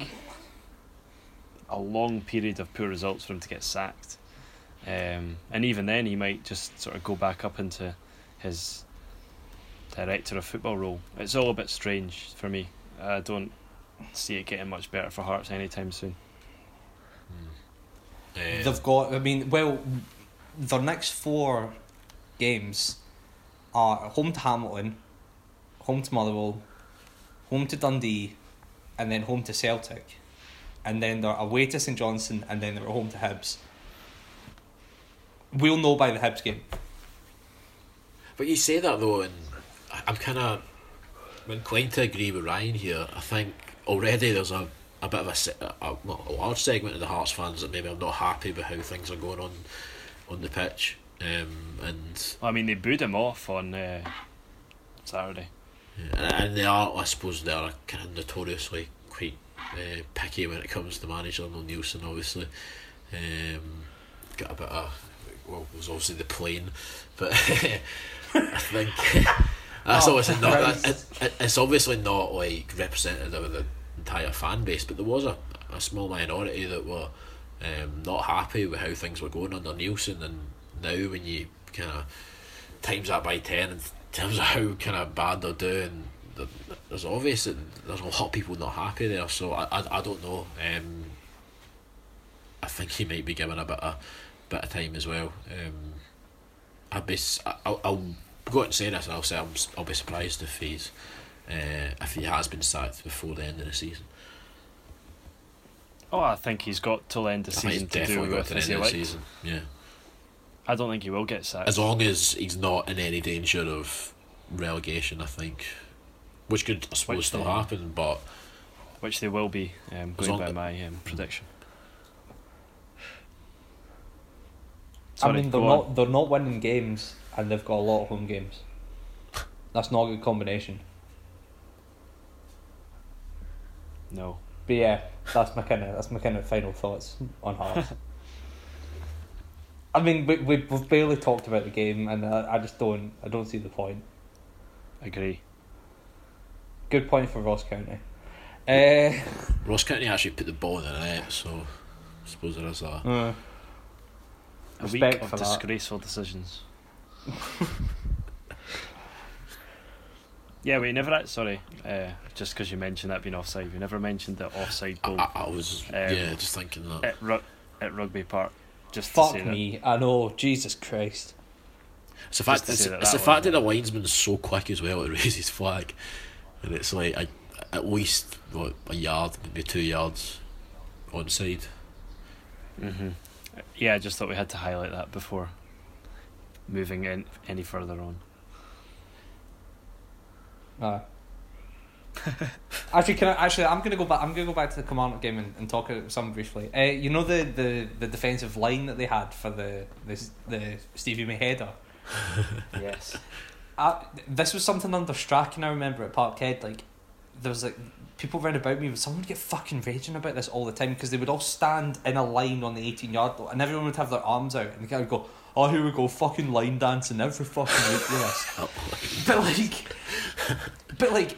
a long period of poor results for him to get sacked, um, and even then he might just sort of go back up into his director of football role. It's all a bit strange for me. I don't see it getting much better for Hearts anytime soon. Uh, they've got. I mean, well, their next four games are home to Hamilton, home to Motherwell, home to Dundee, and then home to Celtic, and then they're away to St Johnstone, and then they're home to Hibs. We'll know by the Hibs game. But you say that though, and I- I'm kind of I'm inclined to agree with Ryan here. I think already there's a, a bit of a, se- a, a, not a large segment of the Hearts fans that maybe are not happy with how things are going on on the pitch. Um, and I mean, they booed him off on uh, Saturday. and and they are, I suppose, they are kind of notoriously quite uh, picky when it comes to managing. No Neilson, obviously, um, got a bit of well, it was obviously the plane, but *laughs* I think *laughs* that's Oh, obviously not. That, it, it's obviously not like representative of the entire fan base, but there was a, a small minority that were um, not happy with how things were going under Neilson, and now when you kind of times that by 10 in terms of how kind of bad they're doing th- there's obvious that there's a lot of people not happy there so I, I, I don't know um, I think he might be given a bit of bit of time as well. Um, I'd be I'll, I'll go out and say this and I'll say I'm, I'll be surprised if he's uh, if he has been sacked before the end of the season. Oh, I think he's got till end of I the think he's season to do got with to the as end of season yeah. I don't think he will get sacked. as long as he's not in any danger of relegation I think. Which could I suppose Which still they- happen but which they will be, um, going by my um, prediction. I mean, they're not on. they're not winning games, and they've got a lot of home games. That's not a good combination. No. But yeah, that's my kind of that's my kind of final thoughts on Hearts. *laughs* I mean, we, we we've barely talked about the game, and I, I just don't I don't see the point. Agree. Good point for Ross County. Uh, Ross County actually put the ball in the net so I suppose there is that uh, A week of for that. disgraceful decisions. *laughs* yeah, we never. act- Sorry, uh, just because you mentioned that being offside, we never mentioned the offside goal I, I was Um, yeah just thinking that at, Ru- at Rugby Park. Just to fuck say that. me, I know. Jesus Christ. it's the fact to it's, that it's the that fact that one- the linesman's so quick as well to *laughs* raise his flag and it's like a, at least what a yard maybe two yards onside hmm Yeah, I just thought we had to highlight that before moving in any further on. Uh. *laughs* actually, can I, actually, I'm gonna go back. I'm gonna go back to the Command game and, and talk about some briefly. Uh, you know the, the, the defensive line that they had for the the, the Stevie May header. *laughs* yes. I, this was something under Strachan. I remember at Parkhead. Like there was like people round about me. Someone would get fucking raging about this all the time because they would all stand in a line on the eighteen yard line, and everyone would have their arms out, and the guy would go, "Oh, here we go, fucking line dancing every fucking week with this." *laughs* but like, but like,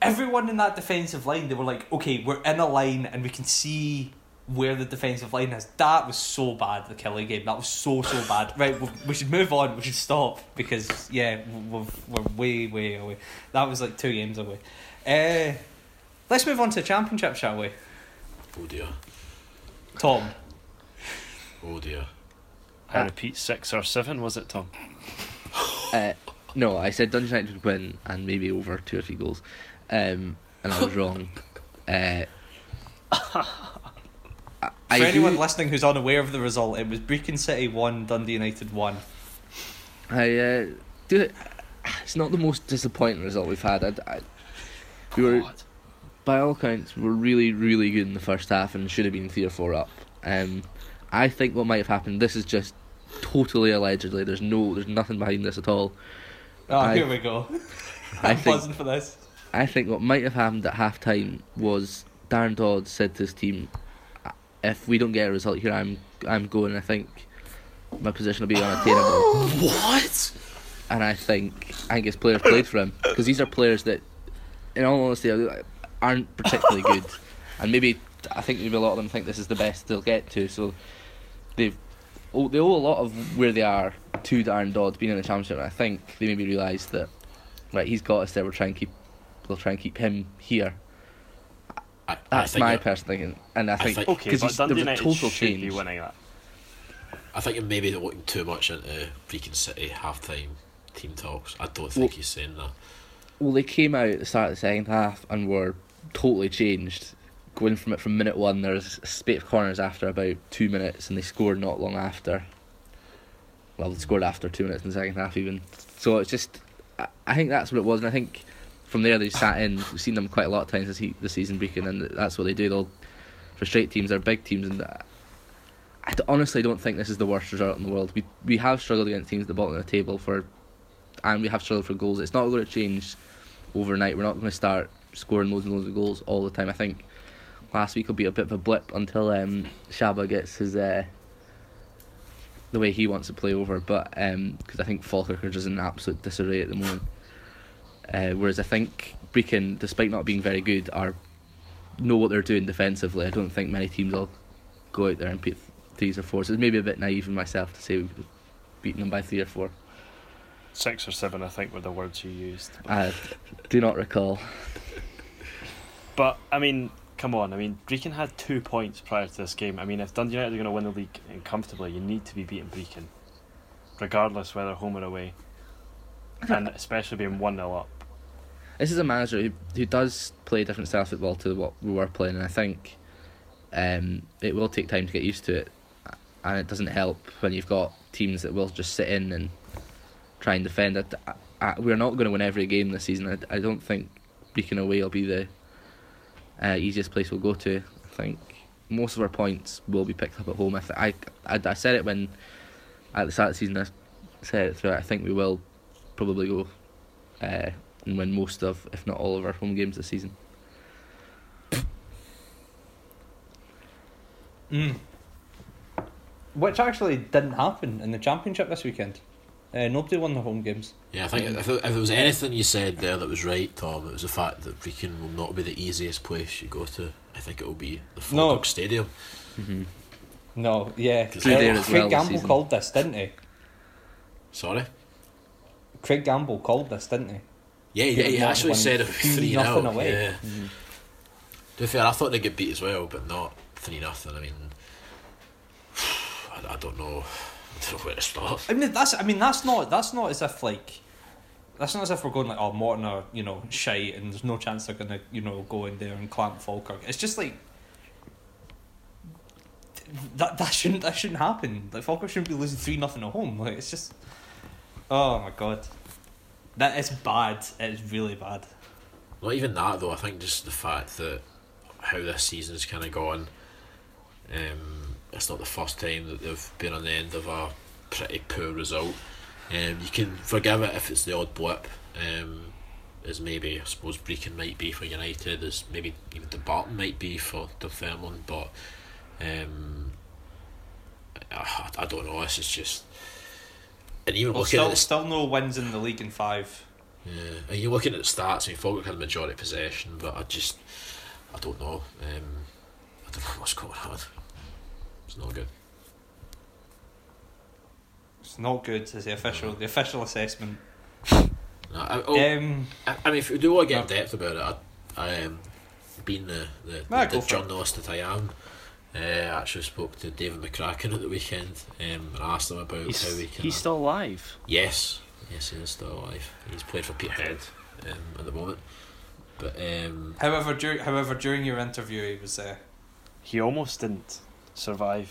everyone in that defensive line, they were like, "Okay, we're in a line, and we can see." Where the defensive line is, that was so bad. The Killie game, that was so so bad. *laughs* Right, we, we should move on. We should stop because yeah, we've, we're way way away. That was like two games away. Uh, let's move on to the championship, shall we? oh dear Tom, oh dear I repeat, six or seven, was it, Tom? *laughs* Uh, no, I said Dundee United would win and maybe over two or three goals, um, and I was wrong. Uh, I, I for anyone do- listening who's unaware of the result, it was Brechin City one, Dundee United one. I uh, do it. It's not the most disappointing result we've had. I, I, we were God. By all accounts, were really, really good in the first half and should have been three or four up. Um, I think what might have happened. This is just totally allegedly. There's no, there's nothing behind this at all. Oh, I- here we go. *laughs* I *laughs* I'm think- buzzing for this. I think what might have happened at half time was Darren Dods said to his team, "If we don't get a result here, I'm I'm going. I think my position will be unattainable." *gasps* What? and I think I think his players played for him because these are players that, in all honesty, aren't particularly good, *laughs* and maybe I think maybe a lot of them think this is the best they'll get to. So they've oh, they owe a lot of where they are to Darren Dods being in the championship. And I think they maybe realise that right he's got us there. We'll try and keep we'll try and keep him here. I, I That's think my it- personal thinking, and I think think- Okay, 'cause but he's- Dundee there was a total should change. be winning that. I think maybe they're looking too much into Brechin City half time team talks. I don't think Well- he's saying that. Well, they came out at the start of the second half and were totally changed. Going from it from minute one, there's a spate of corners after about two minutes, and they scored not long after. Well, they scored after two minutes in the second half, even. So it's just, I, think that's what it was, and I think from there they sat in. We've seen them quite a lot of times this, season, Brechin, and that's what they do. They'll frustrate teams. They're big teams, and I honestly don't think this is the worst result in the world. We we have struggled against teams at the bottom of the table for, and we have struggled for goals. It's not going to change overnight. We're not going to start scoring loads and loads of goals all the time. I think last week will be a bit of a blip until um, Csaba gets his uh, the way he wants to play over. But because I think Falkirk just in absolute disarray at the moment. Uh, whereas I think Brechin, despite not being very good, are know what they're doing defensively. I don't think many teams will go out there and beat threes or fours. It's maybe a bit naive in myself to say we've beaten them by three or four. Six or seven, I think, were the words you used. I do not recall. But I mean, come on. I mean, Brechin had two points prior to this game. I mean, if Dundee United are going to win the league and comfortably, you need to be beating Brechin, regardless whether home or away, *laughs* and especially being one 0 up. This is a manager who, who does play a different style of football to what we were playing, and I think um, it will take time to get used to it. And it doesn't help when you've got teams that will just sit in and try and defend it. I, I, we're not going to win every game this season. I, I don't think Brechin away will be the uh, easiest place we'll go to. I think most of our points will be picked up at home. I, th- I, I, I said it when at the start of the season. I said it throughout. I think we will probably go uh, and win most of, if not all of our home games this season. Mm. Which actually didn't happen in the championship this weekend. Uh, nobody won the home games. Yeah, I think if, if there was anything you said there that was right, Tom, it was the fact that Brechin will not be the easiest place you go to. I think it will be the No. Falkirk Stadium. No, yeah. Cause Through Uh, there Craig well this Gamble season. called this, didn't he? Sorry. Craig Gamble called this, didn't he? Yeah, yeah, he not actually said it three three nothing 0 away. Yeah. To be fair, I thought they'd get beat as well, but not three nothing. I mean, *sighs* I, I don't know. I don't know where to start. I mean, that's. I mean, that's not. That's not as if like. That's not as if we're going like, oh, Morton are you know shite, and there's no chance they're gonna you know go in there and clamp Falkirk. It's just like. That that shouldn't that shouldn't happen. Like Falkirk shouldn't be losing three nothing at home. Like it's just. Oh my god. That is bad. It's really bad. Not even that though. I think just the fact that how this season's kind of gone. Um, it's not the first time that they've been on the end of a pretty poor result. Um, you can forgive it if it's the odd blip. Um, as maybe I suppose Brechin might be for United, as maybe even the Barton might be for Dunfermline, but um, I, I don't know. This is just. And even Well, looking at still the still no wins in the league in five. yeah, and you're looking at the stats. I mean, Falkirk had majority possession, but I just, I don't know. Um, I don't know what's going on. It's not good. It's not good. Is the official the official assessment. No, I, oh, Um, I, I mean, if we do want to get in depth about it, I, I um, being the the, the, the for it. journalist that I am, uh, I actually spoke to David McCracken at the weekend um, and asked him about He's, how we can. he's still alive. Yes, yes, he is still alive. He's played for Peterhead um, at the moment, but um, however, during however during your interview, he was uh, He almost didn't survive.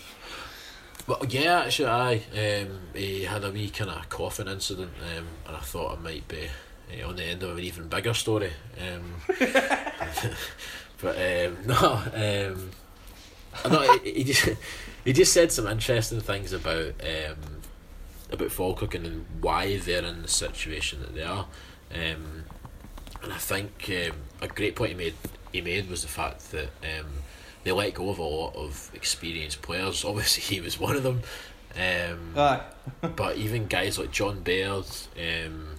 Well, yeah, actually, I um, he had a wee kind of coughing incident, um, and I thought it might be uh, on the end of an even bigger story. Um, *laughs* But um, *laughs* no, um, no, he, he just he just said some interesting things about um, about Falkirk and why they're in the situation that they are. Um, and I think um, a great point he made he made was the fact that um, they let go of a lot of experienced players. *laughs* Obviously, he was one of them. Um, Aye. *laughs* but even guys like John Baird, um,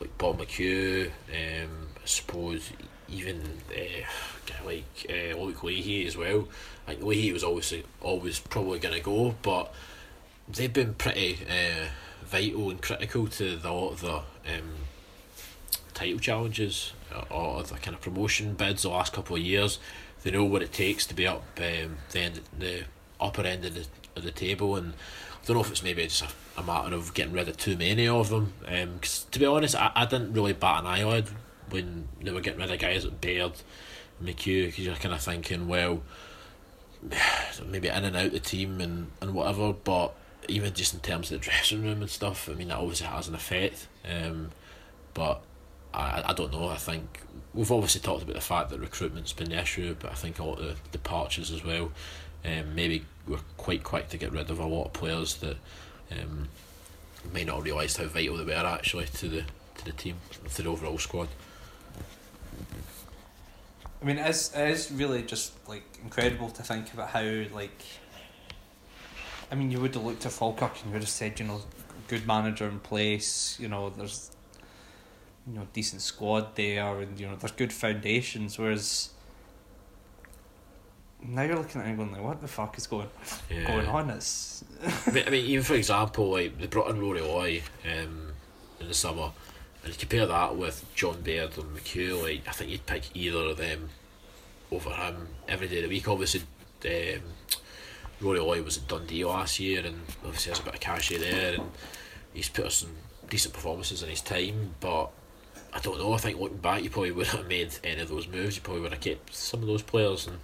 like Bob McHugh, um, I suppose even uh, guy like uh, Luke Leahy as well. I think Leahy was obviously always probably going to go, but they've been pretty uh, vital and critical to the, a lot of the um, title challenges or the kind of promotion bids the last couple of years. They know what it takes to be up um, the end, the upper end of the of the table, and I don't know if it's maybe just a, a matter of getting rid of too many of them. Um 'cause to be honest, I, I didn't really bat an eyelid when they were getting rid of guys like Baird, McHugh, because you're kind of thinking, well, *sighs* maybe in and out the team and, and whatever, but even just in terms of the dressing room and stuff, I mean, that obviously has an effect. Um, but I, I don't know. I think we've obviously talked about the fact that recruitment's been the issue, but I think a lot of the departures as well. Um, maybe we're quite quick to get rid of a lot of players that um, may not realise how vital they were actually to the to the team, to the overall squad. I mean, it's, it is really just like incredible to think about how like. I mean, you would have looked at Falkirk and you would have said, you know, good manager in place. You know, there's, you know, decent squad there, and you know, there's good foundations. Whereas now you're looking at England like, what the fuck is going Yeah. going on? It's I mean, I mean, even for example, like they brought in Rory Loy um, in the summer, and you compare that with John Baird and McHugh. Like I think you'd pick either of them over him every day of the week. Obviously, um, Rory Loy was at Dundee last year, and obviously has a bit of cachet there, and he's put us some decent performances in his time. But I don't know. I think looking back, you probably wouldn't have made any of those moves. You probably would have kept some of those players and.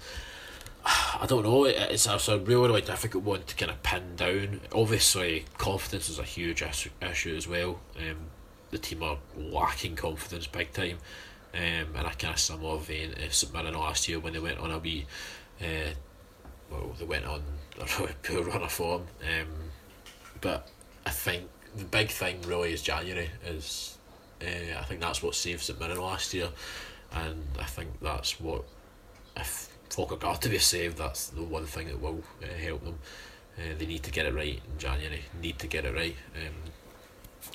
*sighs* I don't know. It's it's a really, really difficult one to kind of pin down. Obviously, confidence is a huge issue, as well. Um, the team are lacking confidence big time. Um, in a kind of similar vein to St Mirren last year when they went on a wee, uh, well, they went on *laughs* a really poor run of form. Um, but I think the big thing really is January. Is uh, I think that's what saved St Mirren last year, and I think that's what if Falkirk are to be saved, that's the one thing that will uh, help them. Uh, they need to get it right in January. Need to get it right um,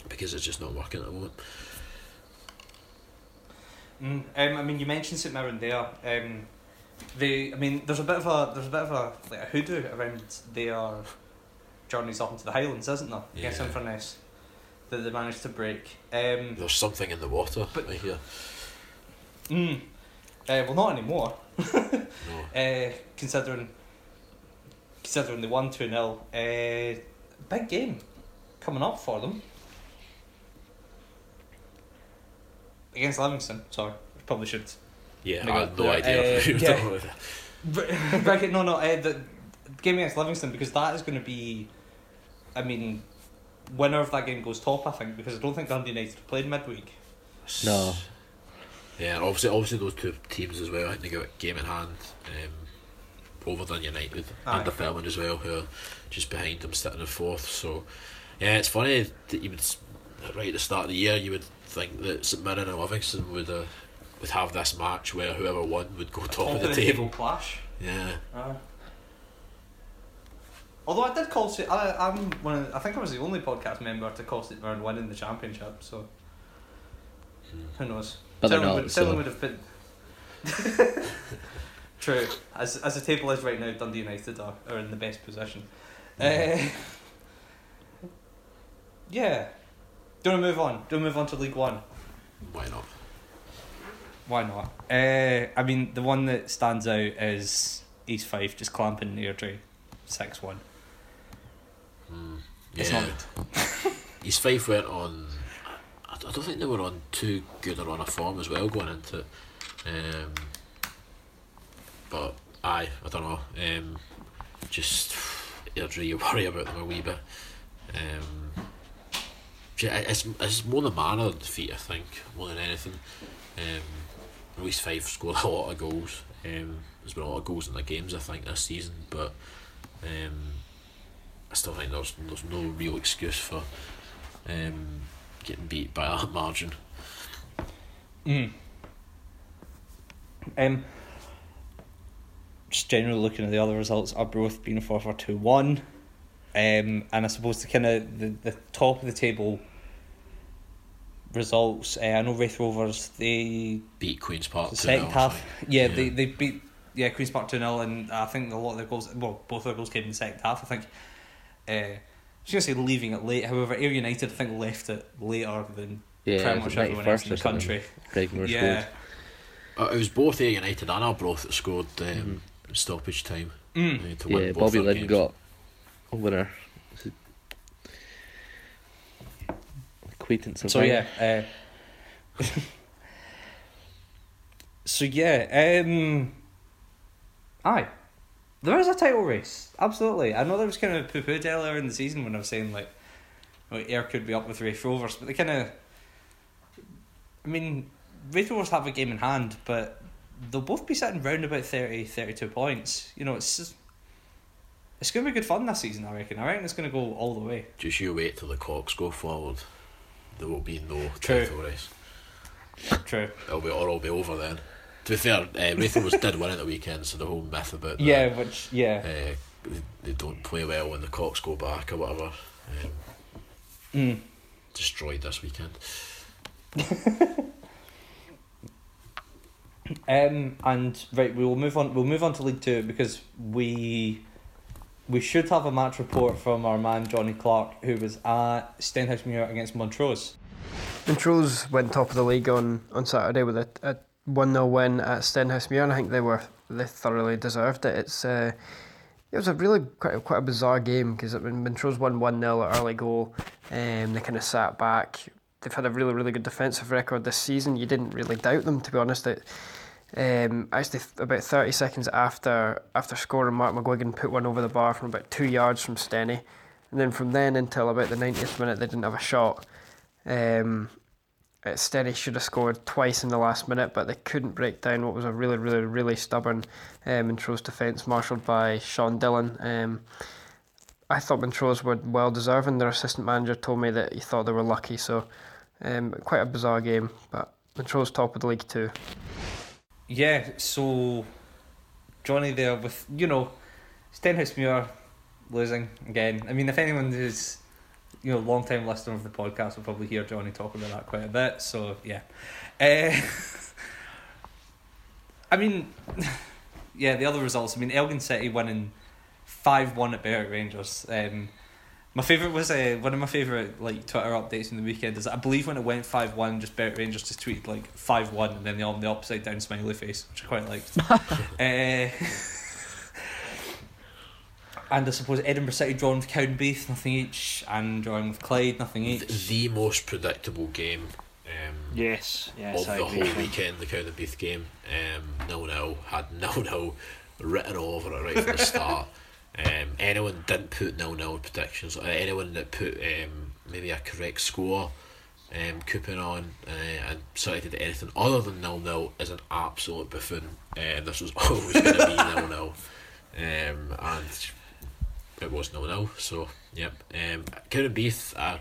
because it's just not working at the moment. Mm, um, I mean, you mentioned St Mirren there. Um, they, I mean, there's a bit of a there's a bit of a like a hoodoo around their journeys up into the Highlands, isn't there? Against Yeah. Inverness, that they managed to break. Um, There's something in the water. But- I hear. mm, uh, well, not anymore. *laughs* No. Uh, considering considering they won two 0 uh, big game coming up for them against Livingston. Sorry, probably should Yeah, I had no there. idea. Uh, *laughs* yeah. *laughs* But, but no, no, uh, the game against Livingston because that is going to be, I mean, winner of that game goes top. I think because I don't think Dundee United played midweek. No. Yeah, obviously, obviously those two teams as well. I think they got a game in hand um, over Dun United Aye. and the Fairland as well, who are just behind them, sitting in fourth. So, yeah, it's funny that you would right at the start of the year you would think that St Mirren and Livingston would uh, would have this match where whoever won would go top, of the, table. clash. Yeah, Aye. Although I did call St. I, I'm one. Of, I think I was the only podcast member to call St. Mirren winning the championship. So who knows? But they're Certainly not, would, so- would have been. *laughs* True. As as the table is right now, Dundee United are, are in the best position. Uh, yeah. Do you want to move on? Do you want to move on to League One? why not? Why not? Uh, I mean, the one that stands out is East Fife just clamping Airdrie 6 1. Mm, It's yeah. not good. *laughs* East Fife went on. I don't think they were on too good a run of form as well going into it. Um, but aye, I don't know. Um, just Airdrie, you worry about them a wee bit. Um, yeah, it's, it's more the manner of the defeat, I think, more than anything. Um, at least five scored a lot of goals. Um, there's been a lot of goals in the games I think this season, but um, I still think there's there's no real excuse for um, getting beat by that margin. Mm. Um, just generally looking at the other results, Arbroath being Forfar two one, um, and I suppose the kind of the, the top of the table results. Uh, I know Raith Rovers they Beat Queens Park the second half, think. yeah, they they beat yeah Queens Park two 0 and I think a lot of their goals, well, both of their goals came in the second half. I think. Uh, I was gonna say leaving it late. However, Ayr United I think left it later than Yeah, pretty it was much everyone else in the country. Craig Moore Yeah. Uh, it was both Ayr United and Arbroath that scored um, stoppage time Mm. uh, to win Yeah, both Bobby their Linn games. got a winner. Acquaintance of So mine. yeah. Uh, *laughs* so yeah. Um, aye, there is a title race. Absolutely. I know there was kind of poo pooed earlier in the season when I was saying like, well, Ayr could be up with Raith Rovers, but they kind of. I mean, Raith Rovers have a game in hand, but they'll both be sitting round about 30, 32 points. You know, it's just, it's going to be good fun this season. I reckon. I reckon it's going to go all the way. Just you wait till the clocks go forward. There will be no True. title race. True. It'll be or it'll be over then. To be fair, uh, Raith Rovers did win at the weekend, so the whole myth about the, Yeah, which yeah. uh, they- they don't play well when the cocks go back or whatever. Um, Mm. destroyed this weekend. *laughs* Um, and right, we will move on. We'll move on to League Two because we we should have a match report from our man Jonny Clark, who was at Stenhousemuir against Montrose. Montrose went top of the league on, on Saturday with a, a 1 0 win at Stenhousemuir, and I think they were they thoroughly deserved it. It's uh, it was a really quite a, quite a bizarre game because when Montrose won 1 0 at early goal, um, they kind of sat back. They've had a really really good defensive record this season. You didn't really doubt them to be honest. It, um, actually, about thirty seconds after after scoring, Mark McGuigan put one over the bar from about two yards from Steny, and then from then until about the ninetieth minute, they didn't have a shot. Um, Steny should have scored twice in the last minute, but they couldn't break down what was a really, really, really stubborn um, Montrose defence, marshalled by Sean Dillon. Um, I thought Montrose were well deserving. Their assistant manager told me that he thought they were lucky, so um, quite a bizarre game. But Montrose top of the league too. Yeah, so Jonny there with you know Stenhousemuir losing again. I mean, if anyone who's you know long time listener of the podcast will probably hear Jonny talk about that quite a bit. So yeah, uh, *laughs* I mean, *laughs* yeah, the other results. I mean, Elgin City winning five one at Berwick Rangers. Um, my favourite was uh, one of my favourite like Twitter updates in the weekend is I believe when it went five one, just Berwick Rangers just tweeted like five one and then the on the upside down smiley face, which I quite liked. uh, *laughs* and I suppose Edinburgh City drawn with Cowdenbeath, nothing each, and drawing with Clyde, nothing each. the most predictable game um, Yes, yes, of I the agree. whole weekend, the Cowdenbeath game. Um, nil nil had nil nil written all over it right from the start. Um, anyone didn't put nil nil predictions. Uh, anyone that put um, maybe a correct score um, coupon on uh, and cited anything other than nil nil is an absolute buffoon. Uh, this was *laughs* always going to be nil nil, um, and it was nil nil. So yep. Um, Cowdenbeath uh,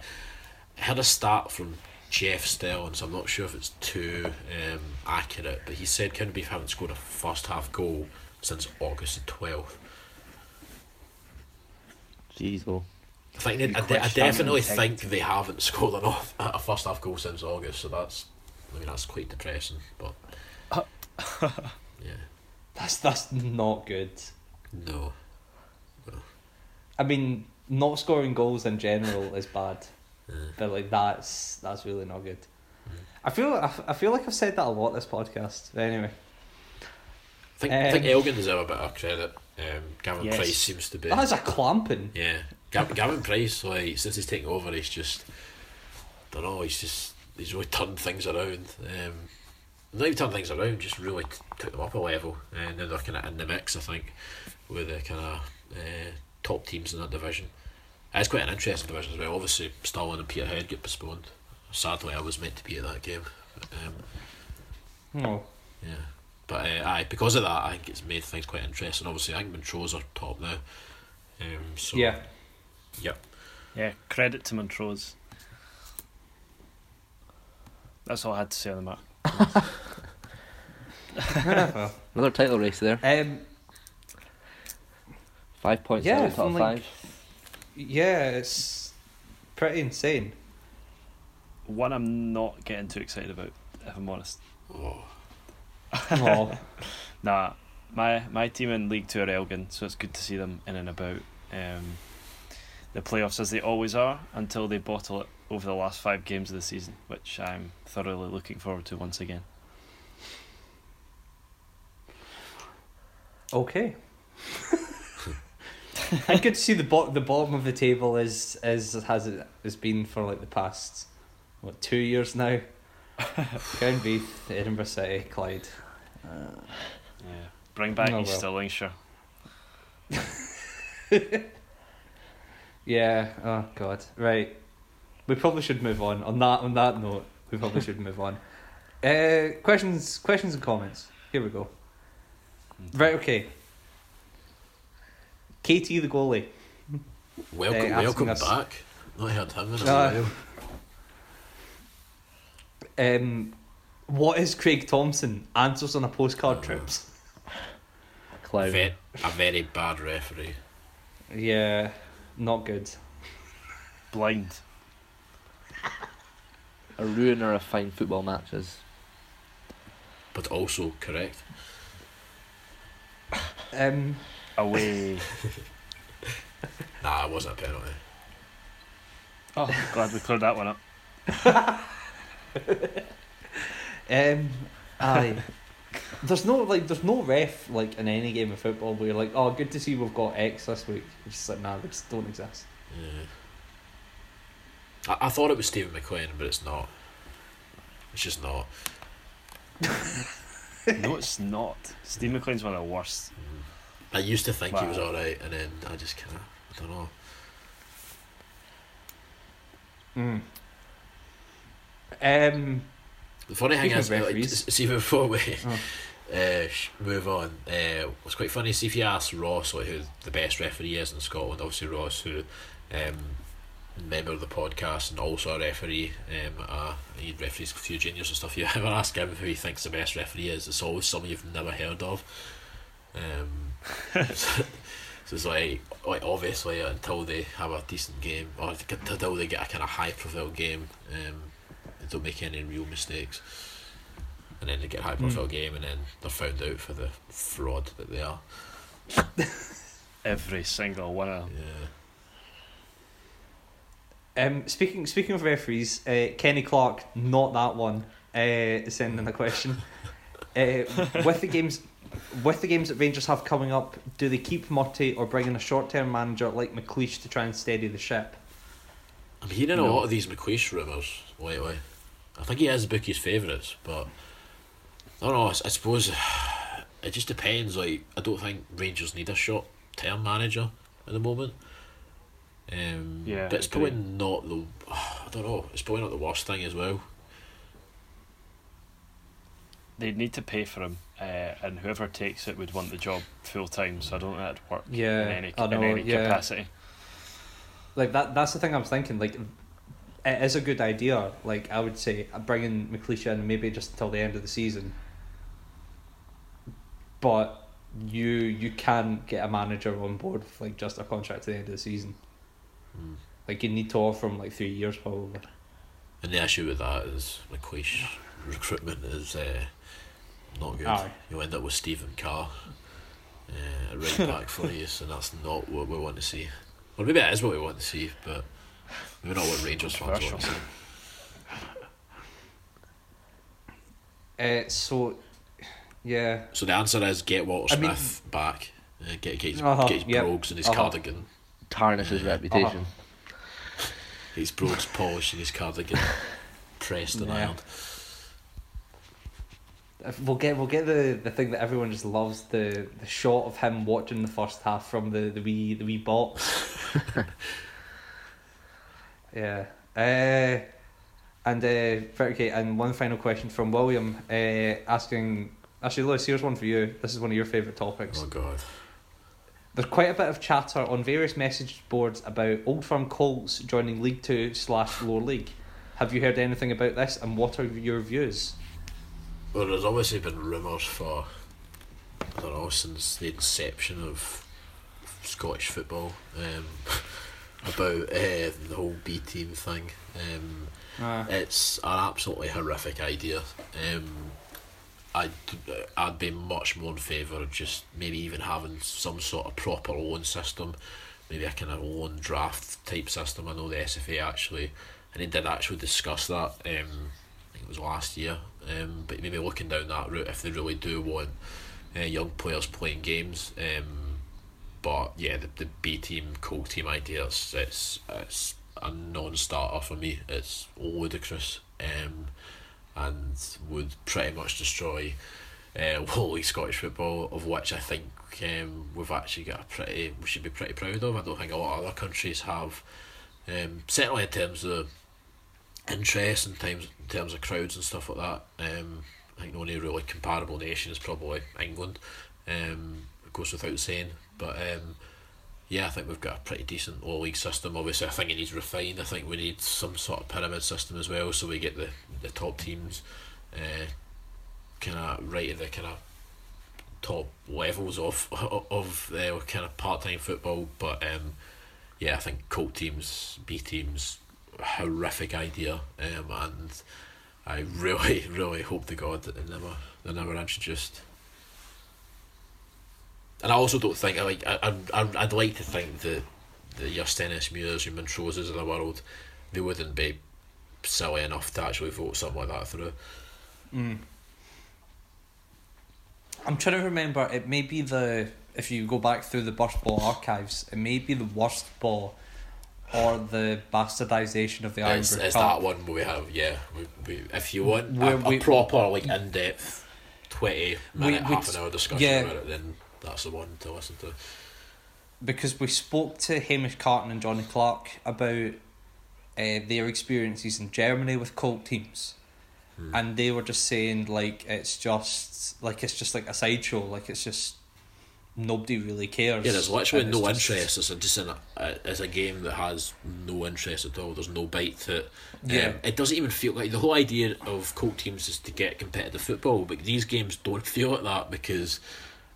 had a start from Jeff Stellings. I'm not sure if it's too um, accurate, but he said Cowdenbeath haven't scored a first half goal since August the twelfth. Jeez, oh. I think they, I, de- I definitely think they haven't *laughs* scored off, a first half goal since August, so that's I mean that's quite depressing. But *laughs* yeah, That's that's not good. no, I mean, not scoring goals in general is bad, but like that's that's really not good. I feel I, I feel like I've said that a lot this podcast. But anyway, I think I think Um, Elgin deserve a bit of credit. Um, Gavin Yes. Price seems to be. that's a clamping. Yeah, Gav- Gavin Price, like since he's taken over, he's just, I don't know, he's just he's really turned things around. Um, not even turned things around, just really t- took them up a level, and now they're kind of in the mix. I think with the kind of uh, top teams in that division. It's quite an interesting division as well. Obviously, Stirling and Peterhead get postponed. Sadly, I was meant to be at that game. But, um, No. Yeah, but uh, aye, because of that, I think it's made things quite interesting. Obviously, I think Montrose are top now. Um, so Yeah. yep. Yeah, credit to Montrose. That's all I had to say on the matter. well, *laughs* *laughs* Another title race there. um, Five points Yeah, out of the top like- five. yeah, it's pretty insane. One I'm not getting too excited about, if I'm honest. Oh, *laughs* Oh, Nah, my my team in League Two are Elgin, so it's good to see them in and about um, the playoffs as they always are until they bottle it over the last five games of the season, which I'm thoroughly looking forward to once again. okay. *laughs* I could see the bo- the bottom of the table is is has it has been for like the past what two years now. *laughs* Cowdenbeath, Edinburgh City, Clyde. Yeah, bring back Oh, East well. Stirlingshire. *laughs* Yeah. Oh God. Right. We probably should move on. On that on that note, we probably should move on. Uh, questions, questions and comments. Here we go. *laughs* Right. Okay. KT the goalie. welcome, Uh, welcome us- back. Not heard him in a Uh, while. Um, what is Craig Thomson? Answers on a postcard Uh, trips. Clown. Ve- a very bad referee. Yeah, not good. Blind. A ruiner of fine football matches. but also correct. Um, Away. *laughs* Nah, it wasn't a penalty. oh, glad we cleared that one up. *laughs* um, aye. There's no like, there's no ref like in any game of football where you're like, oh, good to see we've got X this week. It's just like, nah, they just don't exist. Yeah. I, I thought it was Stephen McQueen, but it's not. It's just not. *laughs* no, it's not. Steve McLean's one of the worst. I used to think he was alright, and then I just kind of, I don't know. Mm. Um, The funny thing is, like, see *laughs* before we Oh. uh, move on, uh, it's quite funny. See if you ask Ross like who the best referee is in Scotland. Obviously Ross, who um, member of the podcast and also a referee. Um, uh, he referees a few juniors and stuff. *laughs* You ever ask him who he thinks the best referee is? It's always someone you've never heard of. Um, *laughs* so it's like, like obviously until they have a decent game or until they get a kind of high profile game, um, they don't make any real mistakes. And then they get a high profile game and then they're found out for the fraud that they are. *laughs* Every single one of them. Yeah. um, speaking speaking of referees, uh, Kenny Clark, not that one. Uh, sending a question. *laughs* Uh, with the games, with the games that Rangers have coming up, do they keep Murty or bring in a short term manager like McLeish to try and steady the ship? I'm hearing a lot of these McLeish rumours lately. I think he is Bookie's favourites, but I don't know. I suppose *sighs* it just depends. Like I don't think Rangers need a short term manager at the moment. Um, Yeah, but it's probably not the. *sighs* I don't know. It's probably not the worst thing as well. They'd need to pay for him, uh, and whoever takes it would want the job full time. So I don't think that'd work Yeah, in any I know, in any yeah. capacity. Like that. That's the thing I'm thinking. Like, it is a good idea. Like I would say, bringing McLeish in maybe just until the end of the season. But you you can get a manager on board with like just a contract to the end of the season. Mm. Like you need to offer him like three years probably. And the issue with that is McLeish recruitment is uh, not good. Aye. You end up with Stephen Carr uh, right *laughs* back for you, so that's not what we want to see. Or maybe it is what we want to see, but maybe not what Rangers fans want to see. *laughs* Uh, so, yeah. So the answer is get Walter I mean- back. Uh, get get his, Uh-huh, get his yep, brogues and his uh-huh. cardigan. Tarnish his Uh-huh. reputation. Get his brogues polished and his cardigan *laughs* pressed and Yeah. ironed. We'll get we'll get the, the thing that everyone just loves the, the shot of him watching the first half from the, the wee the wee box. *laughs* yeah. Uh, and uh, okay, and one final question from William, uh, asking Actually, Lewis, here's one for you. This is one of your favourite topics. Oh God. There's quite a bit of chatter on various message boards about Old Firm Colts joining League Two slash Lower League. Have you heard anything about this, and what are your views? Well, there's obviously been rumours for, I don't know, since the inception of Scottish football um, *laughs* about uh, the whole B team thing. Um, Uh, it's an absolutely horrific idea. Um, I'd, I'd be much more in favour of just maybe even having some sort of proper loan system, maybe a kind of loan draft type system. I know the SFA actually, and they did actually discuss that. Um, I think it was last year. Um, but maybe looking down that route if they really do want uh, young players playing games. Um, but yeah, the, the B team, Colt team idea, it's, it's, it's a non starter for me. It's ludicrous um, and would pretty much destroy uh, *laughs* wholly Scottish football, of which I think um, we've actually got a pretty, we should be pretty proud of. I don't think a lot of other countries have, um, certainly in terms of interest in terms, in terms of crowds and stuff like that. Um, I think the only really comparable nation is probably England. Um, goes without saying, but um, yeah, I think we've got a pretty decent all league system. Obviously, I think it needs refined. I think we need some sort of pyramid system as well, so we get the the top teams, uh, kind of right at the kind of top levels of *laughs* of uh, kind of part time football. But um, yeah, I think Colt teams, B teams, horrific idea, um, and I really, *laughs* really hope to God that they never they're never introduced. And I also don't think I like I I I'd like to think that the your Stenhousemuirs, your Montroses of the world, they wouldn't be silly enough to actually vote something like that through. mm. I'm trying to remember. It may be the if you go back through the Burst Baw archives, it may be the worst ball, or the bastardization of the It's, Irish it's Cup. that one where we have yeah. We, we if you want a, we- a proper like in depth, twenty minute half an hour discussion yeah. about it, then that's the one to listen to. because we spoke to Hamish Carton and Jonny Clark about uh, their experiences in Germany with colt teams, Hmm. and they were just saying like it's just like it's just like a sideshow, like it's just nobody really cares. Yeah, there's literally no just- interest. It's a, just an, a, it's a game that has no interest at all. There's no bite to it. Yeah. Um, it doesn't even feel like the whole idea of Colt teams is to get competitive football, but these games don't feel like that because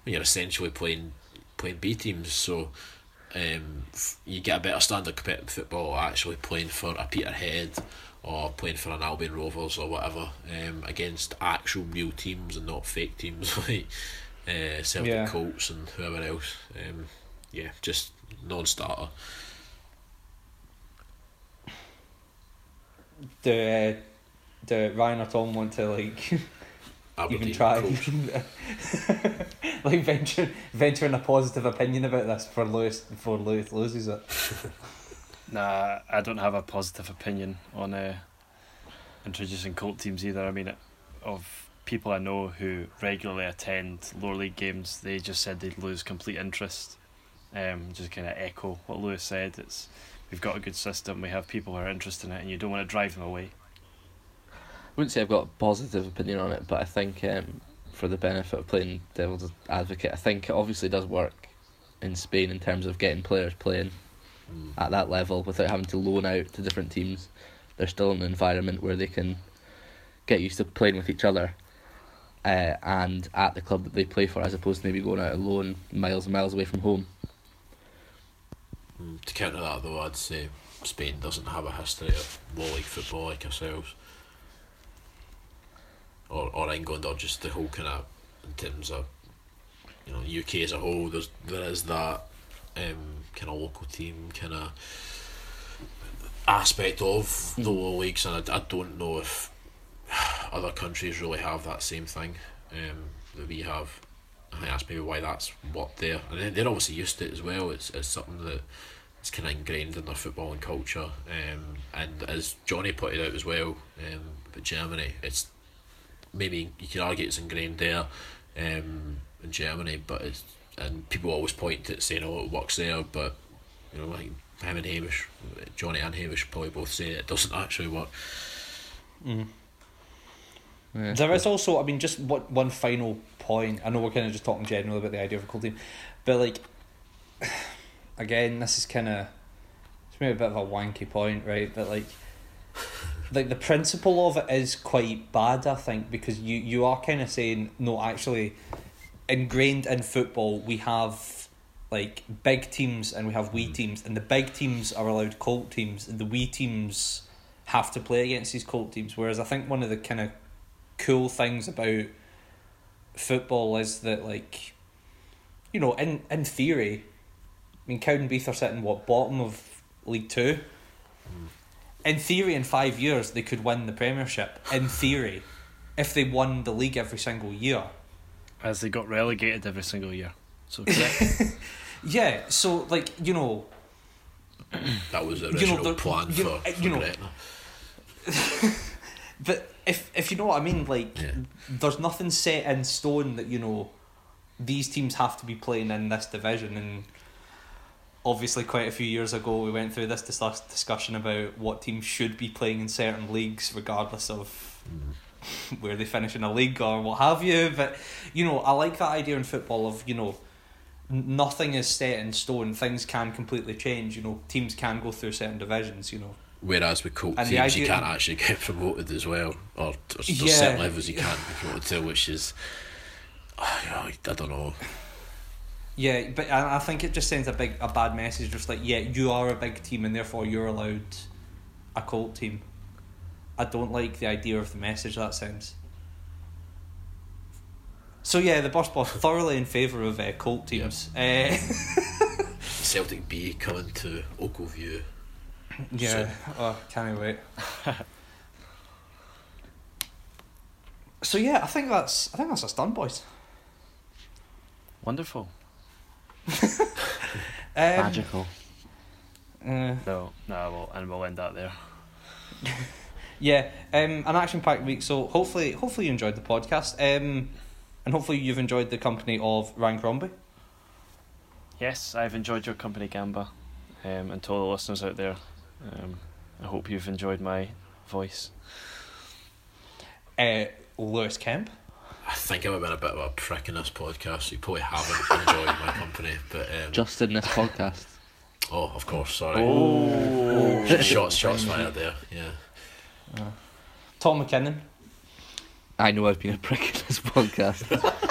you're essentially playing playing B teams. So um, f- you get a better standard of competitive football actually playing for a Peterhead or playing for an Albion Rovers or whatever um, against actual real teams and not fake teams *laughs* like uh, Celtic Yeah. Colts and whoever else. Um, yeah, just non-starter. Do uh, do Ryan or Tom want to like *laughs* even try *laughs* like venture venturing a positive opinion about this for Lewis before Lewis loses it? *laughs* Nah, I don't have a positive opinion on uh, introducing colt teams either. I mean, it- of people I know who regularly attend lower league games, they just said they'd lose complete interest. Um, just kind of echo what Lewis said. It's we've got a good system. We have people who are interested in it, and you don't want to drive them away. I wouldn't say I've got a positive opinion on it, but I think um, for the benefit of playing devil's advocate, I think it obviously does work in Spain in terms of getting players playing Mm. at that level without having to loan out to different teams. They're still in an environment where they can get used to playing with each other uh, and at the club that they play for, as opposed to maybe going out alone miles and miles away from home. Mm, to counter that, though, I'd say Spain doesn't have a history of low league football like ourselves, or or England, or just the whole kind of in terms of you know UK as a whole. There's there is that um, kind of local team kind of aspect of the low leagues, and I, I don't know if other countries really have that same thing um, that we have. I think that's maybe why that's what they're and they- they're obviously used to it as well. It's it's something that it's kind of ingrained in their footballing culture. Um, and as Jonny pointed out as well, um, about Germany, it's maybe you could argue it's ingrained there, um, in Germany, but it's and people always point to it saying, "Oh, it works there," but you know, like him and Hamish, Jonny and Hamish probably both say it doesn't actually work. Mm. Yeah. There is also, I mean, just what one final point. I know we're kind of just talking generally about the idea of a colt team, but like, *sighs* again, this is kind of it's maybe a bit of a wanky point, right? But like, like the principle of it is quite bad, I think, because you you are kind of saying no, actually, ingrained in football we have like big teams and we have wee teams, and the big teams are allowed colt teams, and the wee teams have to play against these colt teams. Whereas I think one of the kind of cool things about football is that like you know in in theory I mean Cowdenbeath are sitting what bottom of League Two? Mm. In theory in five years they could win the Premiership. In theory if they won the league every single year. As they got relegated every single year. So *laughs* yeah so like you know That was the You know, original plan you for, know, for you know. *laughs* but if if you know what I mean like Yeah. there's nothing set in stone that you know these teams have to be playing in this division. And obviously quite a few years ago we went through this dis- discussion about what teams should be playing in certain leagues regardless of mm-hmm. where they finish in a league or what have you. But you know I like that idea in football of you know nothing is set in stone. Things can completely change. You know teams can go through certain divisions you know Whereas with colt And teams, you can't actually get promoted as well, or there's, there's Yeah. certain levels you can't be promoted to, which is, I don't know. Yeah, but I think it just sends a big a bad message. Just like yeah, you are a big team and therefore you're allowed a colt team. I don't like the idea of the message that sends. So yeah, the boss boss thoroughly in favour of uh, colt teams. Uh, *laughs* Celtic B coming to Ochilview. Yeah, oh, can't wait. *laughs* so yeah, I think that's I think that's us done, boys. Wonderful. *laughs* Um, Magical. uh, No, no, well, and we'll end that there. *laughs* Yeah, um, an action-packed week. So hopefully, hopefully you enjoyed the podcast, um, and hopefully you've enjoyed the company of Ryan Crombie. Yes, I've enjoyed your company, Gamba, um, and to all the listeners out there. Um, I hope you've enjoyed my voice. Uh, Lewis Kemp. I think I've been a bit of a prick in this podcast, so you probably haven't *laughs* enjoyed my company. But um, Just in this podcast. oh, of course, sorry. Oh, Shots, shots fired there. Yeah. Tom McKinnon. I know I've been a prick in this podcast. *laughs*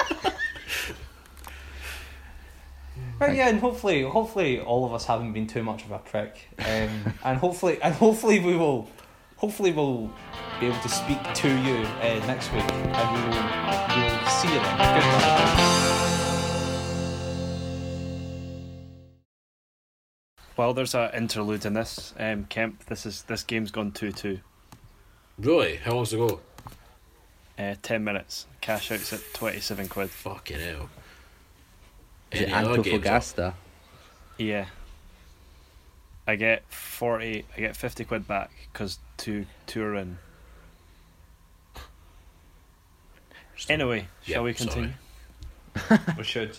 Right, yeah, and hopefully, hopefully all of us haven't been too much of a prick, um, *laughs* and hopefully, and hopefully we will, hopefully we'll be able to speak to you uh, next week, and we will, we will see you then. Good. Well, there's an interlude in this. Um, Kemp, this is this game's gone two two. Really? How long's it go? Uh, ten minutes. Cash outs at twenty seven quid. Fucking hell. Is it Any other? Antofagasta? Yeah. I get forty. I get fifty quid back because two two are in. Anyway, Yeah, shall we continue? *laughs* We should.